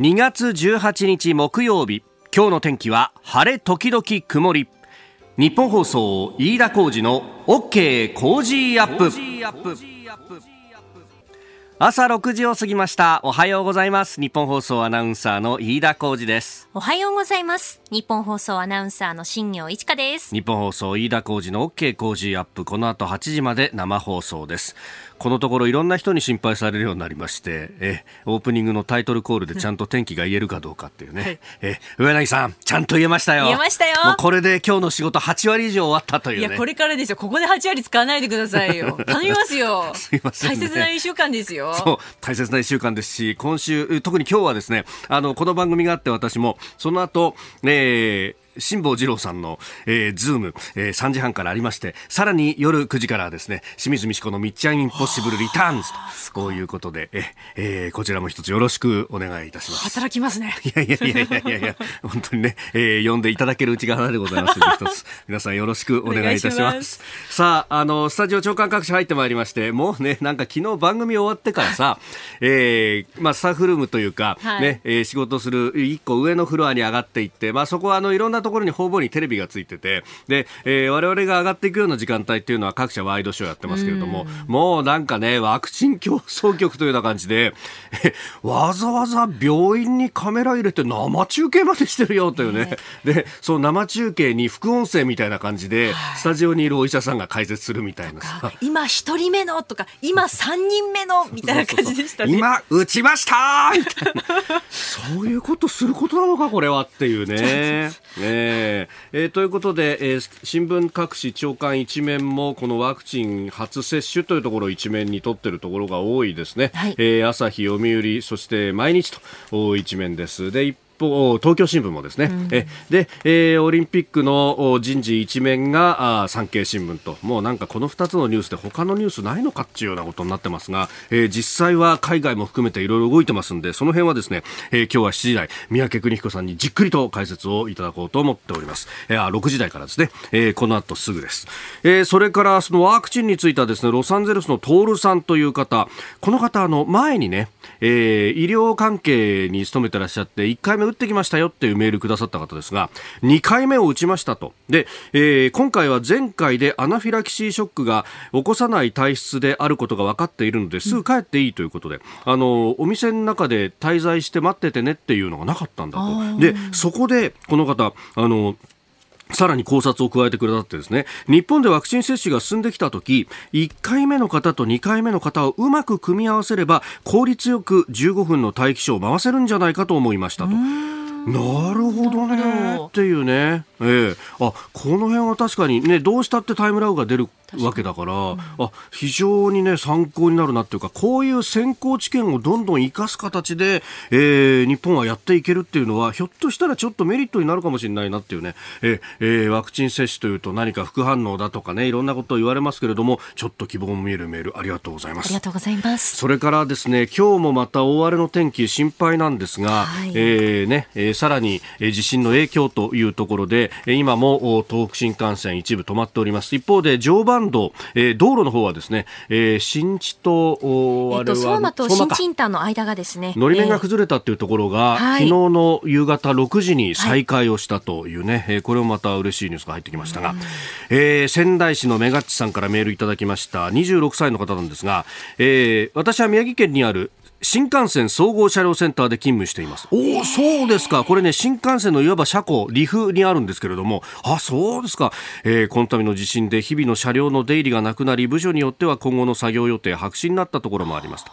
2月18日木曜日。今日の天気は晴れ時々曇り。日本放送飯田浩二の OK 工事アップ。朝6時を過ぎました。おはようございます。日本放送アナウンサーの飯田浩二です。おはようございます。日本放送アナウンサーの新業一華です。日本放送飯田浩二の OK 工事アップ。この後8時まで生放送ですこのところいろんな人に心配されるようになりましてえオープニングのタイトルコールでちゃんと天気が言えるかどうかっていうね、はい、え上柳さんちゃんと言えましたよ。言えましたよ。これで今日の仕事8割以上終わったという、ね、いやこれからですよ。ここで8割使わないでくださいよ。頼みますよ。すいません、ね、大切な1週間ですよ。そう大切な1週間ですし今週特に今日はですねあのこの番組があって私もその後、ね、辛坊治郎さんの、えー、ズーム、えー、3時半からありまして、さらに夜9時からですね、清水ミチコのみっちゃんインポッシブルリターンズと、こういうことで、え、えー、こちらも一つよろしくお願いいたします。働きますね。いやいやいやいやいやいや、本当にね、えー、呼んでいただけるうちが花でございます一つ、皆さんよろしくお願いいたします。ますさあ、あの、スタジオ長官各社入ってまいりまして、もうね、なんか昨日番組終わってからさ、えー、まあ、スタッフルームというか、はい、ね、えー、仕事する一個上のフロアに上がっていって、まあ、そこはあの、いろんなところに方々にテレビがついてて、で、えー、我々が上がっていくような時間帯っていうのは各社ワイドショーやってますけれども、もうなんかね、ワクチン競争局というような感じで、え、わざわざ病院にカメラ入れて生中継までしてるよというね。で、その生中継に副音声みたいな感じで、スタジオにいるお医者さんが解説するみたいなさ。今一人目のとか、今三人目のみたいな感じでしたね。今、打ちましたみたいな。そういうことすることなのか、これはっていうね。えーえー、ということで、えー、新聞各紙長官一面もこのワクチン初接種というところを一面に取っているところが多いですね、はい、えー、朝日、読売そして毎日と一面です。で一方東京新聞もですね、うん、えで、えー、オリンピックの人事一面があ産経新聞と。もうなんかこの2つのニュースで他のニュースないのかっていうようなことになってますが、えー、実際は海外も含めていろいろ動いてますんでその辺はですね、えー、今日は7時台三宅邦彦さんにじっくりと解説をいただこうと思っております、えー、6時台からですね、えー、この後すぐです、えー、それからそのワクチンについてはですねロサンゼルスのトールさんという方。この方あの前にね、えー、医療関係に勤めてらっしゃって1回目打ってきましたよっていうメールくださった方ですが2回目を打ちましたとで、えー、今回は前回でアナフィラキシーショックが起こさない体質であることが分かっているのですぐ帰っていいということで、あのお店の中で滞在して待っててねっていうのがなかったんだとでそこでこの方あのさらに考察を加えてくださってですね、日本でワクチン接種が進んできたとき、1回目の方と2回目の方をうまく組み合わせれば、効率よく15分の待機所を回せるんじゃないかと思いましたと。なるほどね。っていうね、ええ、あこの辺は確かにねどうしたってタイムラグが出るわけだから、うん、あ非常にね参考になるなっていうかこういう先行知見をどんどん生かす形で、えー、日本はやっていけるっていうのはひょっとしたらちょっとメリットになるかもしれないなっていうね、ええー、ワクチン接種というと何か副反応だとかねいろんなことを言われますけれどもちょっと希望も見えるメールありがとうございます。ありがとうございます。それからですね今日もまた大荒れの天気心配なんですが、はい、えー、ね、えー、さらに、えー、地震の影響というところで今も東北新幹線一部止まっております。一方で常磐道、えー、道路の方はですね、えー、新地と、えっと、相馬と新地インターの間がですね、のり面が崩れたっていうところが、えー、昨日の夕方6時に再開をしたというね、はい、これもまた嬉しいニュースが入ってきましたが、えー、仙台市のメガッチさんからメールいただきました。26歳の方なんですが、えー、私は宮城県にある新幹線総合車両センターで勤務しています。おお、そうですか。これね、新幹線のいわば車庫、リフにあるんですけれども、あ、そうですか。えー、この度の地震で日々の車両の出入りがなくなり、部署によっては今後の作業予定白紙になったところもありますと。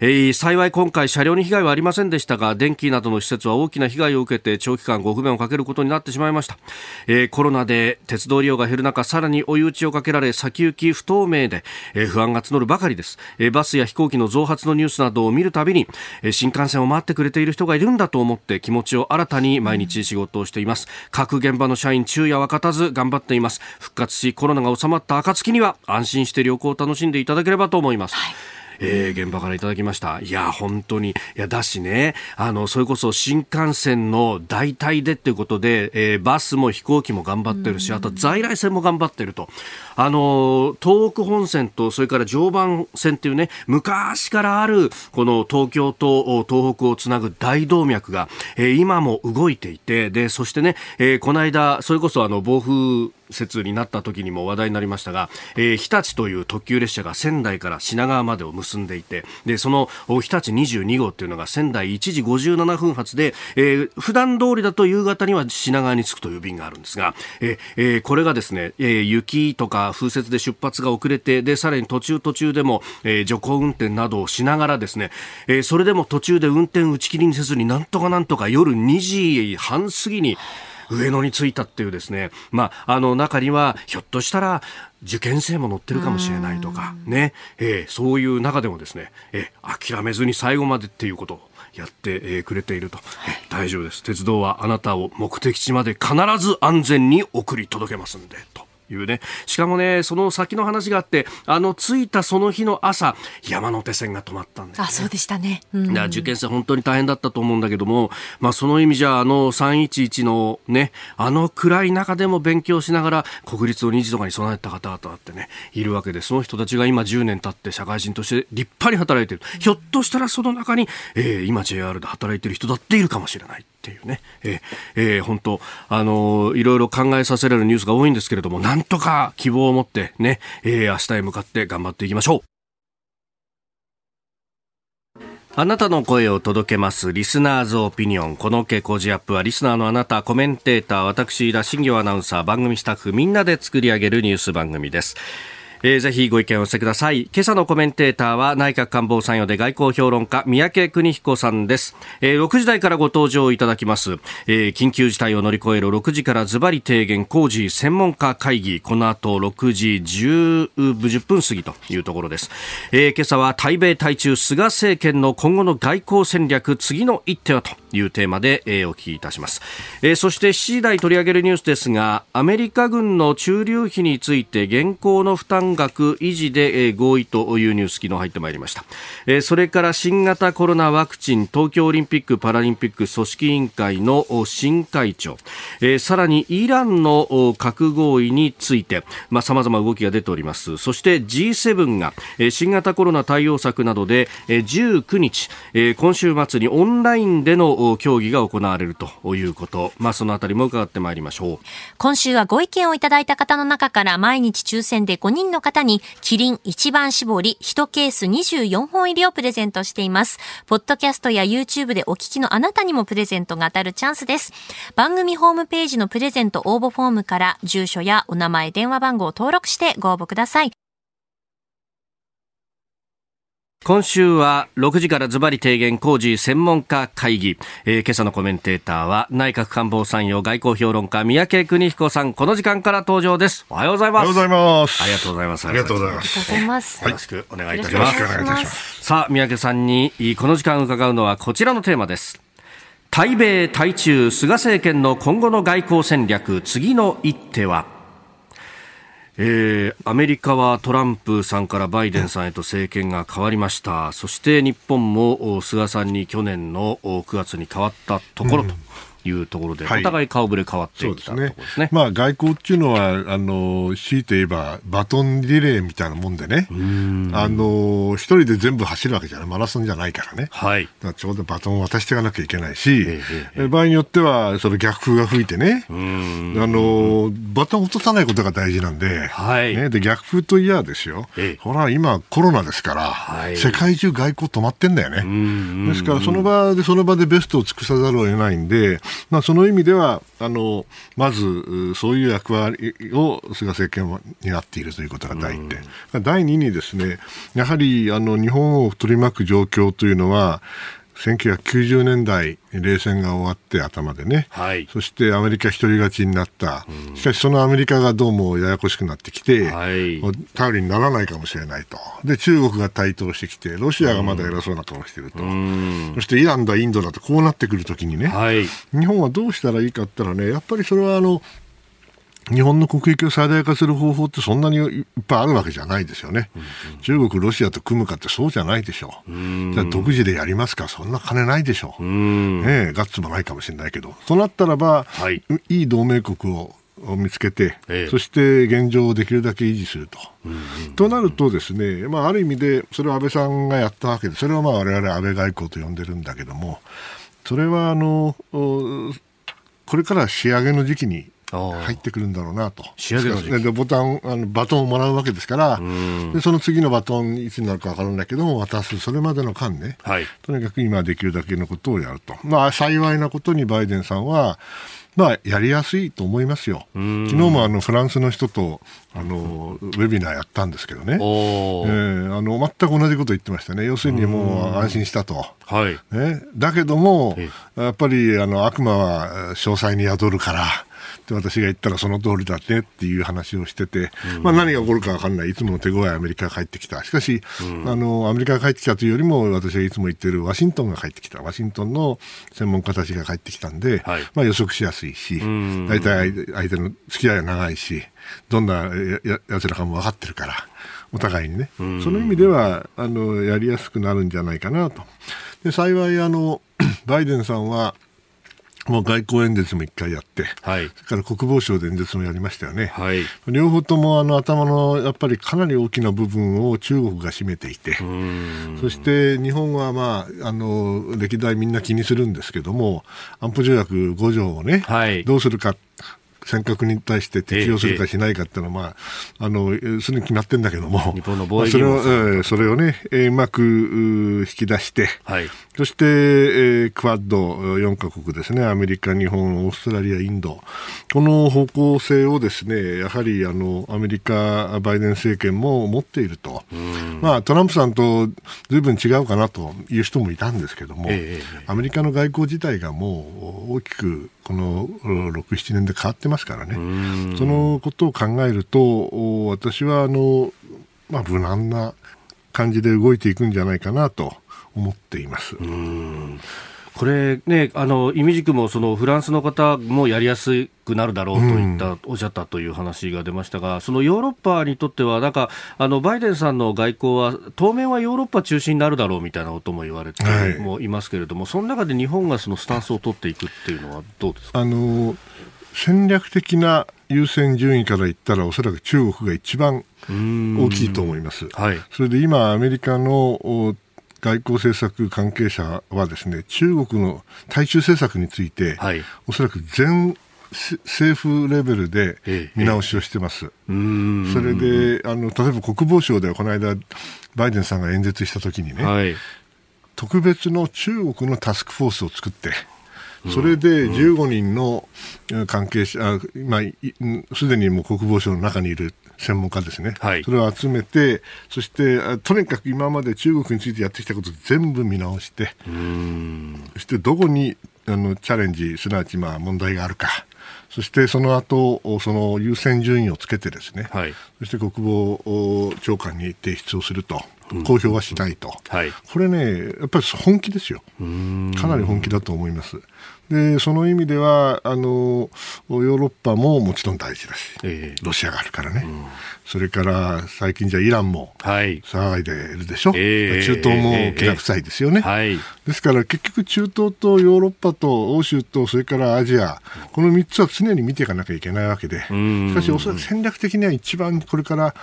えー、幸い今回車両に被害はありませんでしたが電気などの施設は大きな被害を受けて長期間ご不便をかけることになってしまいました、えー、コロナで鉄道利用が減る中さらに追い打ちをかけられ先行き不透明で、えー、不安が募るばかりです、えー、バスや飛行機の増発のニュースなどを見るたびに、え、新幹線を待ってくれている人がいるんだと思って気持ちを新たに毎日仕事をしています。各現場の社員昼夜は勝たず頑張っています。復活しコロナが収まった暁には安心して旅行を楽しんでいただければと思います、はい。えー、現場からいただきました。いや本当に。いやだしねあのそれこそ新幹線の代替でっていうことで、えー、バスも飛行機も頑張ってるしあと在来線も頑張ってると。あの東北本線とそれから常磐線っていうね昔からあるこの東京と東北をつなぐ大動脈が、えー、今も動いていてでそしてね、えー、この間それこそあの暴風説になった時にも話題になりましたが、えー、日立という特急列車が仙台から品川までを結んでいてでその日立22号っていうのが仙台1時57分発で、えー、普段通りだと夕方には品川に着くという便があるんですが、えー、これがですね、えー、雪とか風雪で出発が遅れてでさらに途中途中でも、えー、徐行運転などをしながらですね、えー、それでも途中で運転打ち切りにせずになんとかなんとか夜2時半過ぎに上野に着いたっていうですね、まあ、あの中にはひょっとしたら受験生も乗ってるかもしれないとかね、えー、そういう中でもですね、えー、諦めずに最後までっていうことをやって、えー、くれていると、えー、大丈夫です。鉄道はあなたを目的地まで必ず安全に送り届けますんでと。いうね。しかもね、その先の話があって、あの、着いたその日の朝、山手線が止まったんです、ね、あ、そうでしたね。うん、受験生本当に大変だったと思うんだけども、まあその意味じゃ、あの311のね、あの暗い中でも勉強しながら、国立を2時とかに備えた方々ってね、いるわけで、その人たちが今10年経って社会人として立派に働いてる。ひょっとしたらその中に、えー、今 JR で働いてる人だっているかもしれない。っていうね、えーえー、本当、あのー、いろいろ考えさせられるニュースが多いんですけれども、なんとか希望を持ってね、えー、明日へ向かって頑張っていきましょう。あなたの声を届けます。リスナーズオピニオン。この傾向ジアップは、リスナーのあなた、コメンテーター、私、田新業アナウンサー、番組スタッフ、みんなで作り上げるニュース番組です。えー、ぜひご意見を寄せください。今朝のコメンテーターは内閣官房参与で外交評論家三宅邦彦さんです、えー、6時台からご登場いただきます、えー、緊急事態を乗り越える6時からズバリ提言工事専門家会議。この後6時 10, 10分過ぎというところです、えー、今朝は対米対中菅政権の今後の外交戦略次の一手はと。いうテーマで、えー、お聞きいたします、えー、そして7時台取り上げるニュースですがアメリカ軍の駐留費について現行の負担額維持で、えー、合意というニュース昨日入ってまいりました、えー、それから新型コロナワクチン東京オリンピック・パラリンピック組織委員会の新会長、えー、さらにイランの核合意についてさまざ、ま動きが出ております。そして G7 が、えー、新型コロナ対応策などで、えー、19日、えー、今週末にオンラインでの協議が行われるということ、まあ、そのあたりも伺ってまいりましょう今週はご意見をいただいた方の中から毎日抽選で5人の方にキリン一番搾り1ケース24本入りをプレゼントしています。ポッドキャストや YouTube でお聞きのあなたにもプレゼントが当たるチャンスです。番組ホームページのプレゼント応募フォームから住所やお名前、電話番号を登録してご応募ください。今週は6時からズバリ提言工事専門家会議、えー、今朝のコメンテーターは内閣官房参与外交評論家三宅邦彦さん。この時間から登場です。おはようございます。おはようございます。ありがとうございます。ありがとうございます。よろしくお願いいたします、よろしくお願いいたします。さあ三宅さんにこの時間伺うのはこちらのテーマです。対米対中菅政権の今後の外交戦略次の一手は？えー、アメリカはトランプさんからバイデンさんへと政権が変わりました、そして日本も菅さんに去年の9月に変わったところと。いうところで、お互い顔ぶれ変わってきたところですね。まあ外交っていうのはあの強いて言えばバトンリレーみたいなもんでね、あの一人で全部走るわけじゃないマラソンじゃないからね。はい。ちょうどバトンを渡していかなきゃいけないし、ええ場合によってはその逆風が吹いてね、あのバトンを落とさないことが大事なんで、はい。ね、で逆風といやですよ。ええ、ほら今コロナですから、はい、世界中外交止まってんだよね。ですからその場でその場でベストを尽くさざるを得ないんで。まあ、その意味ではあのまずそういう役割を菅政権は担っているということが第一点、うん、第二にですねやはりあの日本を取り巻く状況というのは1990年代冷戦が終わって頭でね、はい、そしてアメリカ一人勝ちになった、うん、しかしそのアメリカがどうもややこしくなってきて、はい、頼りにならないかもしれないと。で中国が台頭してきてロシアがまだ偉そうな顔していると、うん、そしてイランだインドだとこうなってくるときにね、はい、日本はどうしたらいいかって言ったらねやっぱりそれはあの日本の国益を最大化する方法ってそんなにいっぱいあるわけじゃないですよね。うんうん、中国、ロシアと組むかってそうじゃないでしょう。うじゃあ独自でやりますかそんな金ないでしょう。うねガッツもないかもしれないけど。となったらば、はい、いい同盟国をを見つけて、ええ、そして現状をできるだけ維持すると。うんうん、となるとですね、まあ、ある意味でそれは安倍さんがやったわけでそれはまあ我々安倍外交と呼んでるんだけどもそれはあのこれから仕上げの時期に入ってくるんだろうなと。仕上げの時期ボタンあのバトンをもらうわけですからでその次のバトンいつになるか分からないけども渡す。それまでの間ね、はい、とにかく今できるだけのことをやると。まあ幸いなことにバイデンさんはまあ、やりやすいと思いますよ。昨日もあのフランスの人とあのウェビナーやったんですけどね、えー、あの全く同じこと言ってましたね、要するにもう安心したと、はい。ね、だけども、やっぱりあの悪魔は詳細に宿るから、って私が言ったらその通りだねっていう話をしてて、うん、まあ、何が起こるか分かんない、いつもの手強いアメリカが帰ってきた、しかし、うん、あのアメリカが帰ってきたというよりも、私がいつも言っているワシントンが帰ってきた、ワシントンの専門家たちが帰ってきたんで、はい、まあ、予測しやすいし、大体相手の付き合いは長いし、どんなややつらかも分かってるから。お互いにね、その意味ではあのやりやすくなるんじゃないかなと。で幸いあの バイデンさんはもう外交演説も一回やって、はい、それから国防省で演説もやりましたよね、はい、両方ともあの頭のやっぱりかなり大きな部分を中国が占めていて、そして日本は、まあ、あの歴代みんな気にするんですけども、安保条約5条をね、はい、どうするか尖閣に対して適用するかしないかっていうのは、まあ、あの、すでに決まってんだけども、日本の防衛それを、えー、それをね、うまく引き出して、はい、そして、えー、クワッド4カ国ですね、アメリカ、日本、オーストラリア、インド、この方向性をですね、やはりあのアメリカ、バイデン政権も持っていると、まあ、トランプさんとずいぶん違うかなという人もいたんですけども、えー、アメリカの外交自体がもう大きくこの6、7年で変わってますからね、そのことを考えると、私はあの、まあ、無難な感じで動いていくんじゃないかなと思っています。これね、あの、イミジクもそのフランスの方もやりやすくなるだろうといった、うん、おっしゃったという話が出ましたが、そのヨーロッパにとっては、なんか、あの、バイデンさんの外交は、当面はヨーロッパ中心になるだろうみたいなことも言われてもいますけれども、はい、その中で日本がそのスタンスを取っていくっていうのはどうですか？あの、戦略的な優先順位から言ったら、おそらく中国が一番大きいと思います。はい、それで今、アメリカの外交政策関係者はですね中国の対中政策について、はい、おそらく全政府レベルで見直しをしてます。ええ、それであの例えば国防省ではこの間バイデンさんが演説したときにね、はい、特別の中国のタスクフォースを作って。それで15人の関係者、今、すでにもう国防省の中にいる専門家ですね、はい、それを集めて、そしてとにかく今まで中国についてやってきたことを全部見直して、そしてどこにあのチャレンジ、すなわちまあ問題があるか。そしてその後その優先順位をつけてですね、はい、そして国防長官に提出をすると、公表はしないと、はい、これね、やっぱり本気ですよ、かなり本気だと思います。でその意味ではあのヨーロッパももちろん大事だし、えー、ロシアがあるからね、うん、それから最近じゃイランも騒いでるでしょ、はい、中東もきな臭いですよね、えーはい、ですから結局中東とヨーロッパと欧州とそれからアジアこの3つは常に見ていかなきゃいけないわけでしかしおそらく戦略的には一番これから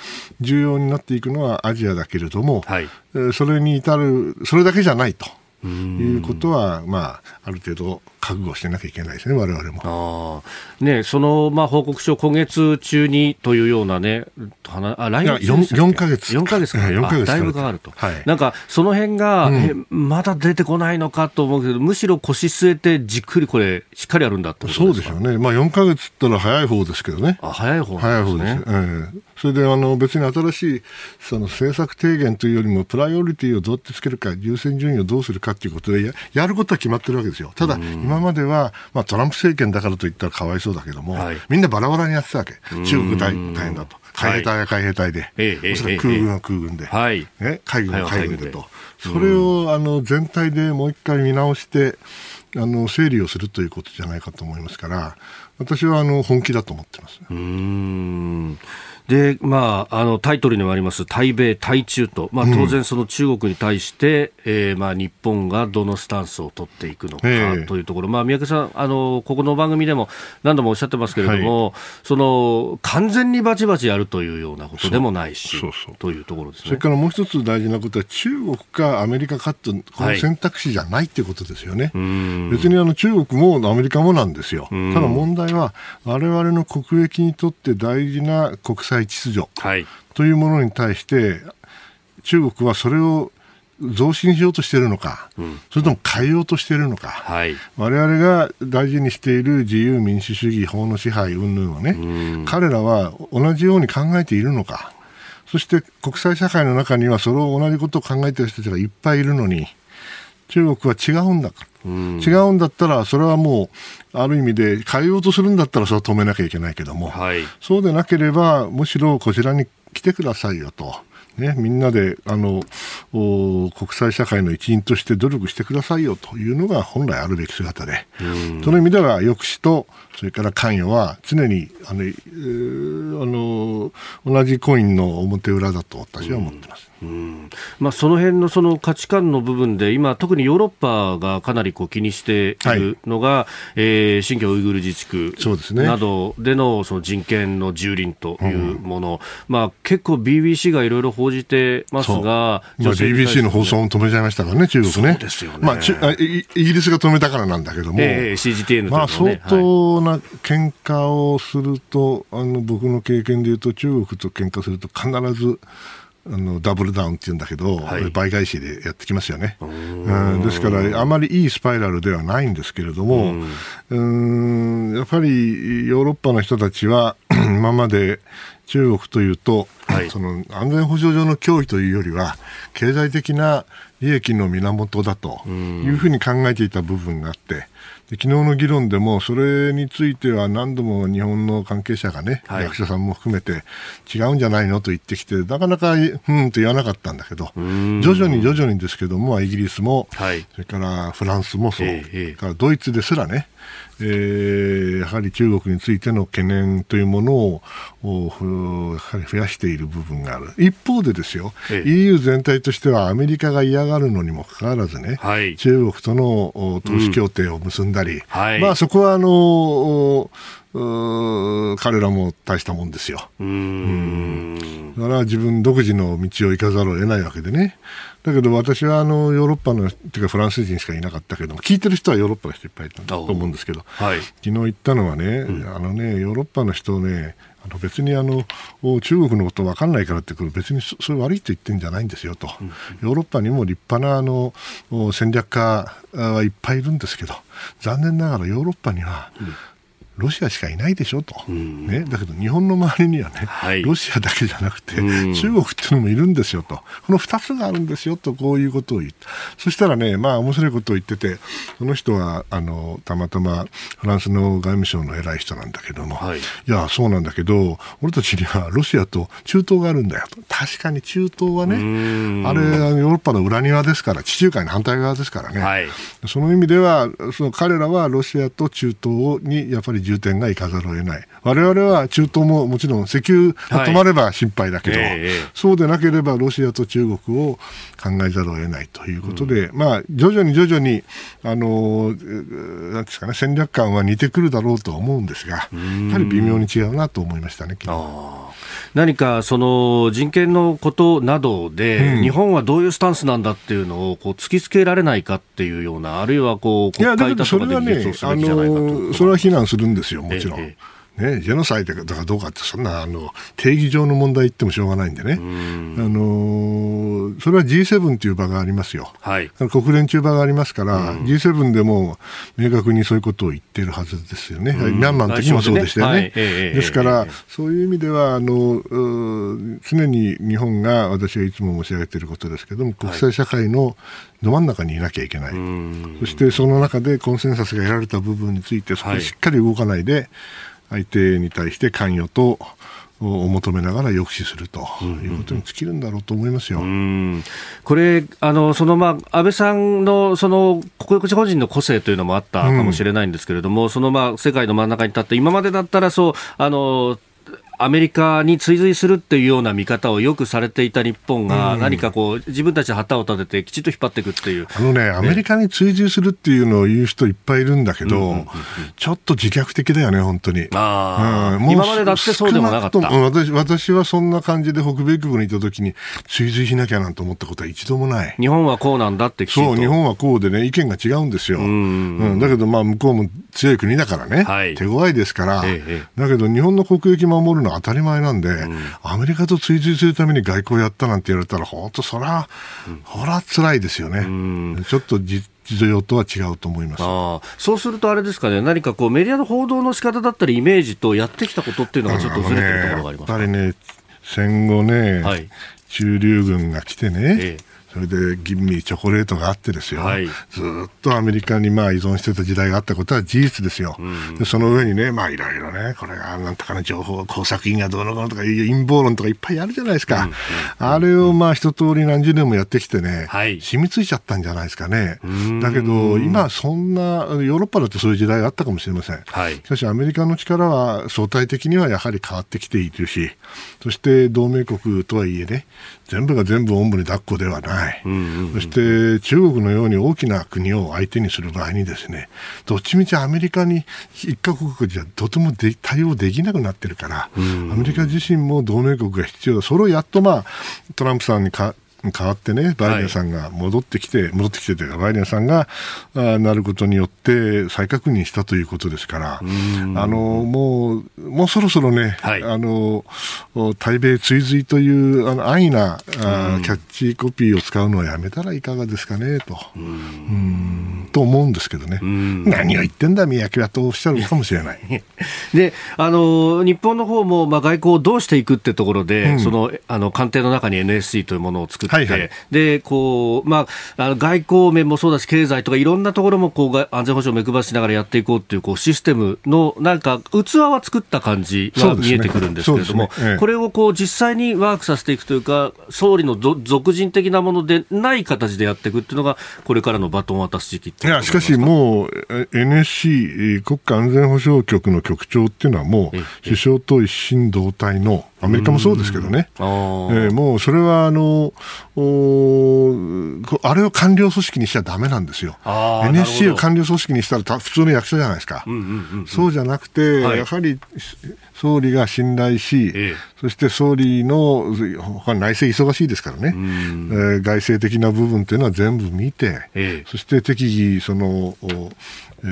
重要になっていくのはアジアだけれども、はい、それに至るそれだけじゃないと。いうことは、まあ、ある程度覚悟してなきゃいけないですね、われわれも。あね、その、まあ、報告書、今月中にというようなね、あ来月 4, 4ヶ月。4ヶ月か。4ヶ月だいぶかかると。はい、なんか、その辺が、うん、まだ出てこないのかと思うけど、むしろ腰据えて、じっくりこれ、しっかりやるんだってことそうですよね。まあ、4ヶ月ったら早い方ですけどね。あ、早い方ですね。早い方です。えー、それで、あの、別に新しい、その政策提言というよりも、プライオリティをどうやってつけるか、優先順位をどうするかということでや、やることは決まってるわけですよ。ただ、今までは、まあ、トランプ政権だからといったらかわいそうだけども、はい、みんなバラバラにやってたわけ。中国大大変だと。海兵隊は海兵隊で、はい、おそらく空軍は空軍で、はい、ね、海軍は海軍でと。それをあの全体でもう一回見直して、あの整理をするということじゃないかと思いますから私はあの本気だと思ってます。うんで、まあ、あの、タイトルにもあります、対米、対中と、まあ、当然その中国に対して、うん、えー、まあ、日本がどのスタンスを取っていくのかというところ、まあ、宮家さん、あの、ここの番組でも何度もおっしゃってますけれども、はい、その、完全にバチバチやるというようなことでもないし、そうそう。というところですね。それからもう一つ大事なことは、中国かアメリカかと、この選択肢じゃないっていうことですよね。はい、別にあの、中国もアメリカもなんですよ。ただ問題は、我々の国益にとって大事な国際秩序。はい。というものに対して中国はそれを増進しようとしているのか、うん、それとも変えようとしているのか、はい、我々が大事にしている自由民主主義、法の支配云々をね、うん、彼らは同じように考えているのか、そして国際社会の中にはそれを同じことを考えている人たちがいっぱいいるのに、中国は違うんだか、うん、違うんだったら、それはもう、ある意味で変えようとするんだったら、それは止めなきゃいけないけども、はい、そうでなければ、むしろこちらに来てくださいよと。ね、みんなであの国際社会の一員として努力してくださいよというのが本来あるべき姿で、その意味では抑止とそれから関与は常にあの、えー、あの同じコインの表裏だと私は思ってます。うんまあ、その辺のその価値観の部分で今、特にヨーロッパがかなりこう気にしているのが、はい、えー、新疆ウイグル自治区などでのその人権の蹂躙というもの、うん、まあ、結構 BBC がいろいろ報じてますが、まあ、BBC の放送も止めちゃいましたからね、中国ね。ですよね。まあ、イギリスが止めたからなんだけども、えー、CGTN まあ、相当な喧嘩をすると、はい、あの僕の経験でいうと、中国と喧嘩すると必ず、あのダブルダウンっていうんだけど、はい、倍返しでやってきますよね。うんですから、あまりいいスパイラルではないんですけれども、うんやっぱりヨーロッパの人たちは、今まで中国というと、はい、その安全保障上の脅威というよりは、経済的な利益の源だというふうに考えていた部分があって、昨日の議論でも、それについては何度も日本の関係者がね、はい、役者さんも含めて、違うんじゃないのと言ってきて、なかなか、うんと言わなかったんだけど、徐々に徐々にですけども、イギリスも、はい、それからフランスもそう、えー、からドイツですらね、えー、やはり中国についての懸念というものをやはり増やしている部分がある。一方でですよ、ええ、EU 全体としてはアメリカが嫌がるのにもかかわらずね、はい、中国との投資協定を結んだり、うん。はい、まあ、そこはあの彼らも大したもんですよ。うん、だから自分独自の道を行かざるを得ないわけでね。だけど私はあのヨーロッパのっていうかフランス人しかいなかったけど聞いてる人はヨーロッパの人いっぱいいたと思うんですけど、はい、昨日言ったのはね、うん、あのねヨーロッパの人ねあの別にあの中国のこと分かんないからって別にそれ悪いと言ってるんじゃないんですよと、うん、ヨーロッパにも立派なあの戦略家はいっぱいいるんですけど残念ながらヨーロッパには、うんロシアしかいないでしょと、うん、ね、だけど日本の周りにはね、はい、ロシアだけじゃなくて、うん、中国っていうのもいるんですよと、この2つがあるんですよと、こういうことを言って、そしたらね、まあ面白いことを言ってて、その人はあのたまたまフランスの外務省の偉い人なんだけども、はい、いや、そうなんだけど、俺たちにはロシアと中東があるんだよと、確かに中東はね、あれ、ヨーロッパの裏庭ですから、地中海の反対側ですからね、はい、その意味では、その彼らはロシアと中東にやっぱり重点がいかざるを得ない。我々は中東ももちろん石油が止まれば心配だけど、はい。えー、そうでなければロシアと中国を考えざるを得ないということで、うん、まあ、徐々に徐々に、あの、なんですかね、戦略観は似てくるだろうとは思うんですが、やはり微妙に違うなと思いましたね、何かその人権のことなどで、うん、日本はどういうスタンスなんだっていうのをこう突きつけられないかっていうような、あるいはこう国会とかで議決をすべきじゃないかと、ね、それは非難するんですよ、もちろん。ええね、ジェノサイドかどうかって、そんなあの定義上の問題言ってもしょうがないんでね、あのそれは G7 という場がありますよ、はい、国連中場がありますから、G7 でも明確にそういうことを言ってるはずですよね、ミャンマーの時もそうでしたよね。ねはい、ですから、そういう意味ではあの常に日本が私はいつも申し上げていることですけども、国際社会のど真ん中にいなきゃいけない、そしてその中でコンセンサスが得られた部分について、そこしっかり動かないで、相手に対して関与とを求めながら抑止するということに尽きるんだろうと思いますよ。これあのそのまあ安倍さんのその個人の個性というのもあったかもしれないんですけれども、うん、そのまあ世界の真ん中に立って今までだったらそうあのアメリカに追随するっていうような見方をよくされていた日本が、何かこう、自分たちで旗を立てて、きちっと引っ張っていくっていう。あのね、アメリカに追随するっていうのを言う人いっぱいいるんだけど、ちょっと自虐的だよね、本当に。あうん、今までだってそうでもなかった。私私はそんな感じで北米局にいたときに、追随しなきゃなんて思ったことは一度もない。日本はこうなんだってそう、日本はこうでね、意見が違うんですよ。うん、だけど、まあ、向こうも強い国だからね、はい、手強いですから、ええ、だけど日本の国益守るのは当たり前なんで、うん、アメリカと追随するために外交やったなんて言われたら、本当、そら、うん、ほら、辛いですよね。うん、ちょっと実情とは違うと思います。あそうすると、あれですかね、何かこうメディアの報道の仕方だったり、イメージとやってきたことっていうのがちょっとずれてるところがあります、ね、やっぱりね、戦後ね、はい、中流軍が来てね、ええそれで吟味チョコレートがあってですよ、はい、ずっとアメリカにまあ依存してた時代があったことは事実ですよ、うん、でその上にね、まあいろいろね、これがなんとかの情報、工作員がどうのこうのとか、陰謀論とかいっぱいあるじゃないですか、うんうん、あれをまあ一通り何十年もやってきてね、はい、染みついちゃったんじゃないですかね、だけど今、そんな、ヨーロッパだってそういう時代があったかもしれません、はい、しかしアメリカの力は相対的にはやはり変わってきているし、そして同盟国とはいえね、全部が全部おんぶに抱っこではない、うんうんうん、そして中国のように大きな国を相手にする場合にですねどっちみちアメリカに一カ国じゃとてもで対応できなくなってるから、うんうん、アメリカ自身も同盟国が必要だ。それをやっと、まあ、トランプさんにか変わってね、バイデンさんが戻ってきて、はい、戻ってきてというか、バイデンさんがあなることによって再確認したということですから、あのもう、もうそろそろね、はい、あの対米追随というあの安易なあキャッチコピーを使うのはやめたらいかがですかねと。うん。と思うんですけどね、何を言ってんだ、宮城はとおっしゃるかもしれない。であの日本の方もまあ外交をどうしていくってところで、うん、そのあの官邸の中に NSC というものを作って、はいはい、でこうまあ、あの外交面もそうだし、経済とかいろんなところもこう安全保障を目配しながらやっていこうっていうこうシステムのなんか器は作った感じは見えてくるんですけれども、ねね。ええ、これをこう実際にワークさせていくというか、総理の俗人的なものでない形でやっていくっていうのが、これからのバトンを渡す時期いやしかしもう、NSC、国家安全保障局の局長っていうのは、もう首相と一心同体の、アメリカもそうですけどね、えー、もうそれはあのあれを官僚組織にしちゃだめなんですよ、NSC を官僚組織にしたら普通の役所じゃないですか、そうじゃなくて、はい、やはり総理が信頼し、ええ、そして総理の他内政忙しいですからね、えー、外政的な部分というのは全部見て、え、そして適宜その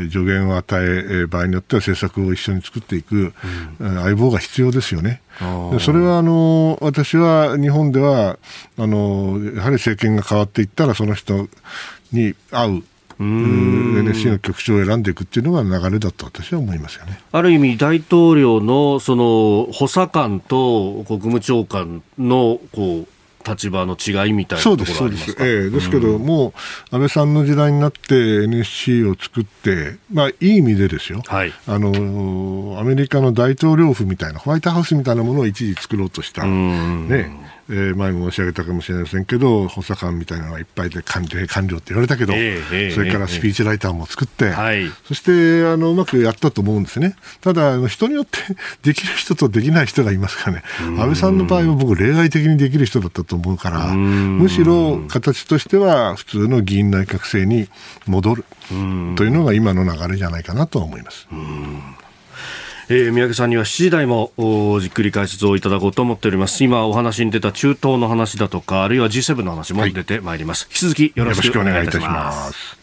助言を与え、場合によっては政策を一緒に作っていく、うん、相棒が必要ですよね。それはあの私は日本ではあのやはり政権が変わっていったらその人に合う NSC の局長を選んでいくっていうのが流れだと私は思いますよね。ある意味、大統領のその補佐官と国務長官のこう立場の違いみたいなところありますか？そうです、ええですけど、うん、もう安倍さんの時代になって NSC を作って、まあ、いい意味でですよ、はい、あのアメリカの大統領府みたいな、ホワイトハウスみたいなものを一時作ろうとした。ねえー、前も申し上げたかもしれませんけど補佐官みたいなのがいっぱいで官僚官僚って言われたけど、えー、それからスピーチライターも作って、えー、そしてあのうまくやったと思うんですね。ただ人によってできる人とできない人がいますからね安倍さんの場合は僕例外的にできる人だったと思うからむしろ形としては普通の議員内閣制に戻るというのが今の流れじゃないかなと思います。えー、三宅さんには7時台もじっくり解説をいただこうと思っております。今お話に出た中東の話だとかあるいは G7 の話も出てまいります、はい、引き続きよろしくお願いいたします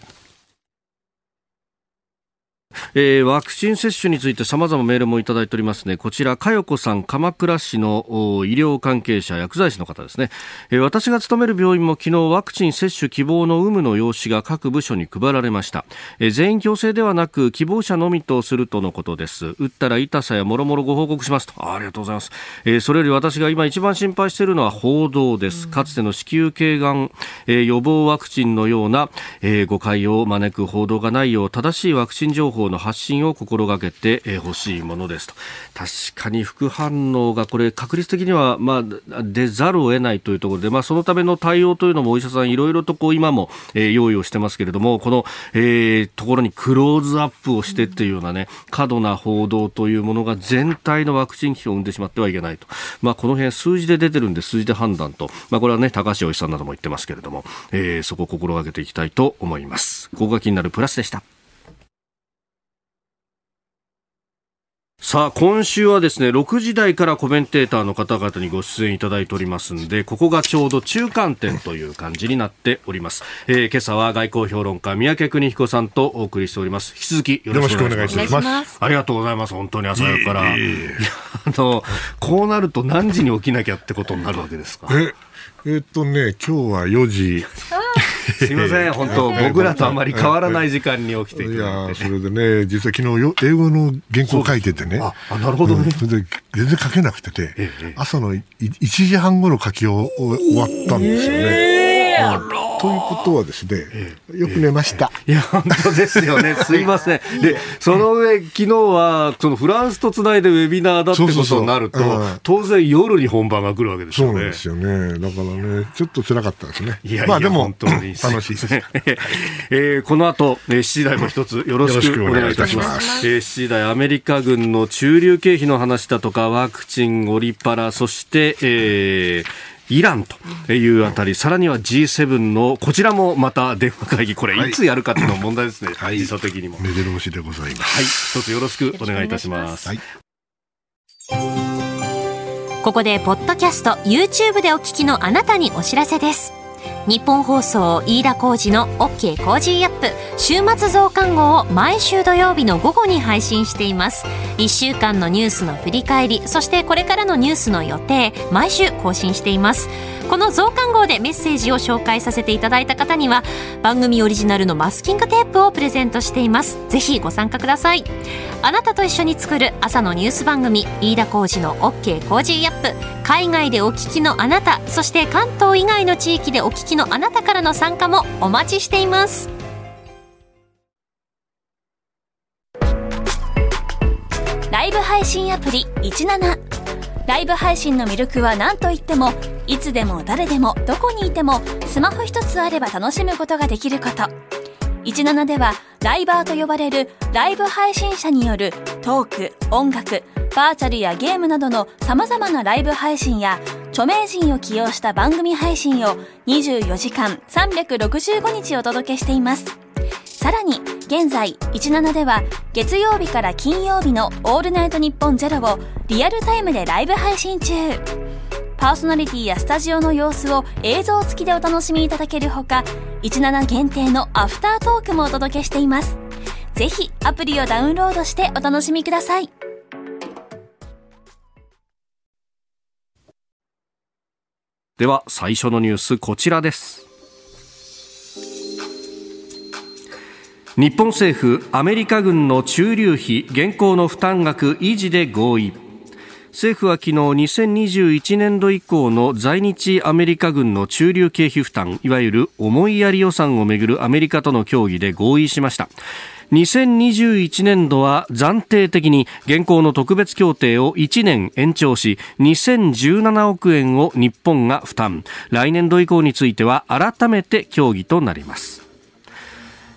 えー、ワクチン接種について様々メールもいただいておりますね。こちら、かよこさん、鎌倉市の医療関係者、薬剤師の方ですね。えー、私が勤める病院も昨日ワクチン接種希望の有無の用紙が各部署に配られました。えー、全員強制ではなく、希望者のみとするとのことです。打ったら痛さやもろもろご報告しますと。あありがとうございます。えー、それより私が今一番心配しているのは報道です。かつての子宮頸がん、えー、予防ワクチンのような、えー、誤解を招く報道がないよう、正しいワクチン情報のの発信を心がけてほしいものですと。確かに副反応がこれ確率的にはまあ出ざるを得ないというところで、まあ、そのための対応というのもお医者さんいろいろとこう今も、え、用意をしてますけれどもこの、えー、ところにクローズアップをしてっていうようなね過度な報道というものが全体のワクチン危機を生んでしまってはいけないと、まあ、この辺数字で出てるんで数字で判断と、まあ、これはね高橋お医者さんなども言ってますけれども、えー、そこを心がけていきたいと思います。ここが気になるプラスでした。さあ、今週はですね、6時台からコメンテーターの方々にご出演いただいておりますんで、ここがちょうど中間点という感じになっております。えー、今朝は外交評論家、三宅邦彦さんとお送りしております。引き続きよろしくお願いします。ますありがとうございます。本当に朝早くから。いや、あの、こうなると何時に起きなきゃってことになるわけですか？ええー、っとね、今日は4時。すみません、本当、僕らとあまり変わらない時間に起きていや、それでね、実は昨日よ英語の原稿書いててね。あ、なるほどね。それで全然書けなくてて、朝の1時半ごろ書き終わったんですよね。ということはですね、よく寝ました。いや、本当ですよね。すいません。で、その上、昨日は、そのフランスとつないでウェビナーだってことになると、当然夜に本番が来るわけですよね。そうですよね。だからね、ちょっと辛かったですね。いやまあでも、本当に楽しいですね。えー、この後、7時台も一つよろしくお願いいたします。えー、7時台、アメリカ軍の駐留経費の話だとか、ワクチン、オリパラ、そして、えー、イランというあたり、さらには G7 のこちらもまた電話会議、これいつやるかっていうのも問題ですね、はい、時差的にも。目白押しでございます。はい、一つよろしくお願いいたします。はい、ここでポッドキャスト YouTube でお聞きのあなたにお知らせです。ニッポン放送飯田浩二の OK! Cozy up!。週末増刊号を毎週土曜日の午後に配信しています。1週間のニュースの振り返りそしてこれからのニュースの予定毎週更新しています。この増刊号でメッセージを紹介させていただいた方には番組オリジナルのマスキングテープをプレゼントしています。ぜひご参加ください。あなたと一緒に作る朝のニュース番組飯田浩二の OK! Cozy up!。海外でお聞きのあなたそして関東以外の地域でお聞きのあなたからの参加もお待ちしています。ライブ配信アプリ17ライブ配信の魅力は何といってもいつでも誰でもどこにいてもスマホ一つあれば楽しむことができること。17ではライバーと呼ばれるライブ配信者によるトーク音楽バーチャルやゲームなどの様々なライブ配信や著名人を起用した番組配信を24時間365日お届けしています。さらに現在17では月曜日から金曜日の「オールナイトニッポンゼロをリアルタイムでライブ配信中。パーソナリティやスタジオの様子を映像付きでお楽しみいただけるほか17限定のアフタートークもお届けしています。ぜひアプリをダウンロードしてお楽しみください。では最初のニュースこちらです。日本政府アメリカ軍の駐留費現行の負担額維持で合意。政府は昨日2021年度以降の在日アメリカ軍の駐留経費負担いわゆる思いやり予算をめぐるアメリカとの協議で合意しました。2021年度は暫定的に現行の特別協定を1年延長し2017億円を日本が負担来年度以降については改めて協議となります。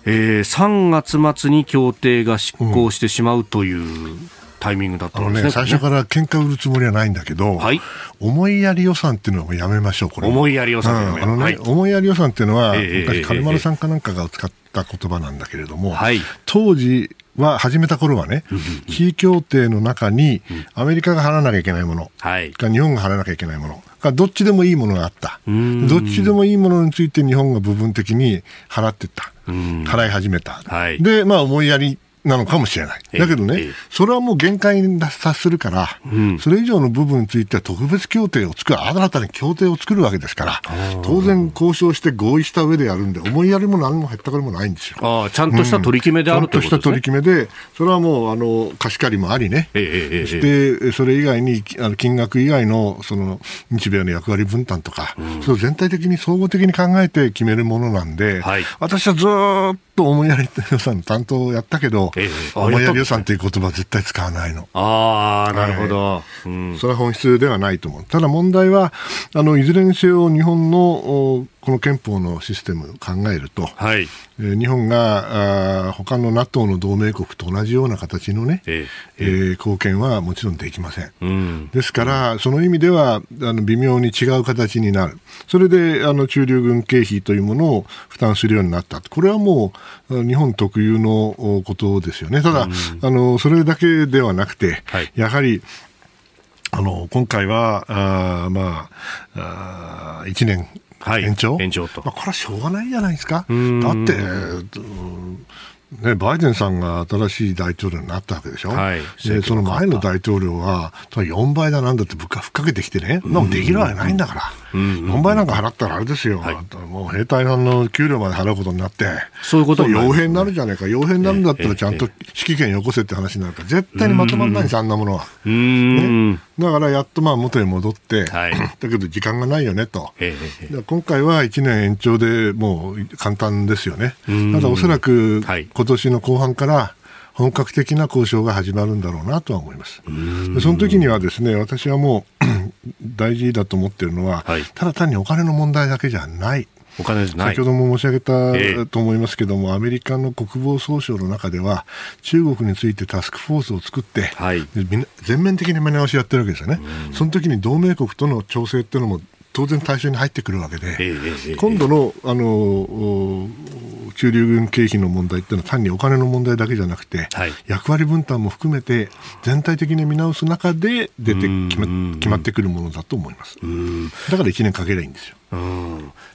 えー、3月末に協定が失効してしまうという、タイミングだったんですね、ね、最初から喧嘩売るつもりはないんだけど、はい、思いやり予算っていうのはやめましょう、これ。思いやり予算、うん、あのね、はい、思いやり予算っていうのは、昔、金丸さんかなんかが使った言葉なんだけれども、はい、当時は、始めた頃はね、地位協定の中に、アメリカが払わなきゃいけないもの、はい、日本が払わなきゃいけないもの、どっちでもいいものがあった。どっちでもいいものについて日本が部分的に払ってた。払い始めた。はい、で、まあ思いやりなのかもしれない。だけどね、それはもう限界に達するから、それ以上の部分については特別協定を作る、新たに協定を作るわけですから、当然交渉して合意した上でやるんで、思いやりも何も減ったくりもないんですよ。あちゃんとした取り決めであると、ね、ちゃんとした取り決めで、それはもう、あの、貸し借りもありね、そして、それ以外に、あの金額以外の、その、日米の役割分担とか、それを全体的に総合的に考えて決めるものなんで、はい、私はずっとと思いやり予算担当をやったけど、ええ、思いやり予算っていう言葉は絶対使わないの。ああ、なるほど、うん、それは本質ではないと思う。ただ問題は、あのいずれにせよ日本のこの憲法のシステムを考えると、はい、えー、日本があ他の NATO の同盟国と同じような形のね、えええー、貢献はもちろんできません。うん、ですから、その意味ではあの微妙に違う形になる。それであの駐留軍経費というものを負担するようになった。これはもう日本特有のことですよね。ただ、うん、あのそれだけではなくて、はい、やはりあの今回はあまああ1年はい、延長？延長と、まあ、これはしょうがないじゃないですか。だって、ね、バイデンさんが新しい大統領になったわけでしょ、はい、でその前の大統領は4倍だなんだって物価ふっかけてきてね、うん、できるわけないんだから、うん、4倍なんか払ったらあれですよ、はい、もう兵隊さんの給料まで払うことになって、そういうこと傭兵になるじゃないか、傭兵になるんだったらちゃんと指揮権よこせって話になるから、絶対にまとまらないんです、あんなものは。ね、だからやっとまあ元に戻って、はい、だけど時間がないよねと、今回は1年延長でもう簡単ですよね。ただおそらく、はい。今年の後半から本格的な交渉が始まるんだろうなとは思います。その時にはですね、私はもう 大事だと思っているのは、はい、ただ単にお金の問題だけじゃない。お金じゃない先ほども申し上げたと思いますけども、えー、アメリカの国防総省の中では、中国についてタスクフォースを作って、はい、全面的に見直しやってるわけですよね。その時に同盟国との調整っていうのも当然対象に入ってくるわけで、今度のあの駐留軍経費の問題っていうのは単にお金の問題だけじゃなくて、はい、役割分担も含めて全体的に見直す中で出て決ま決まってくるものだと思います。だから1年かけりゃいいんですよ。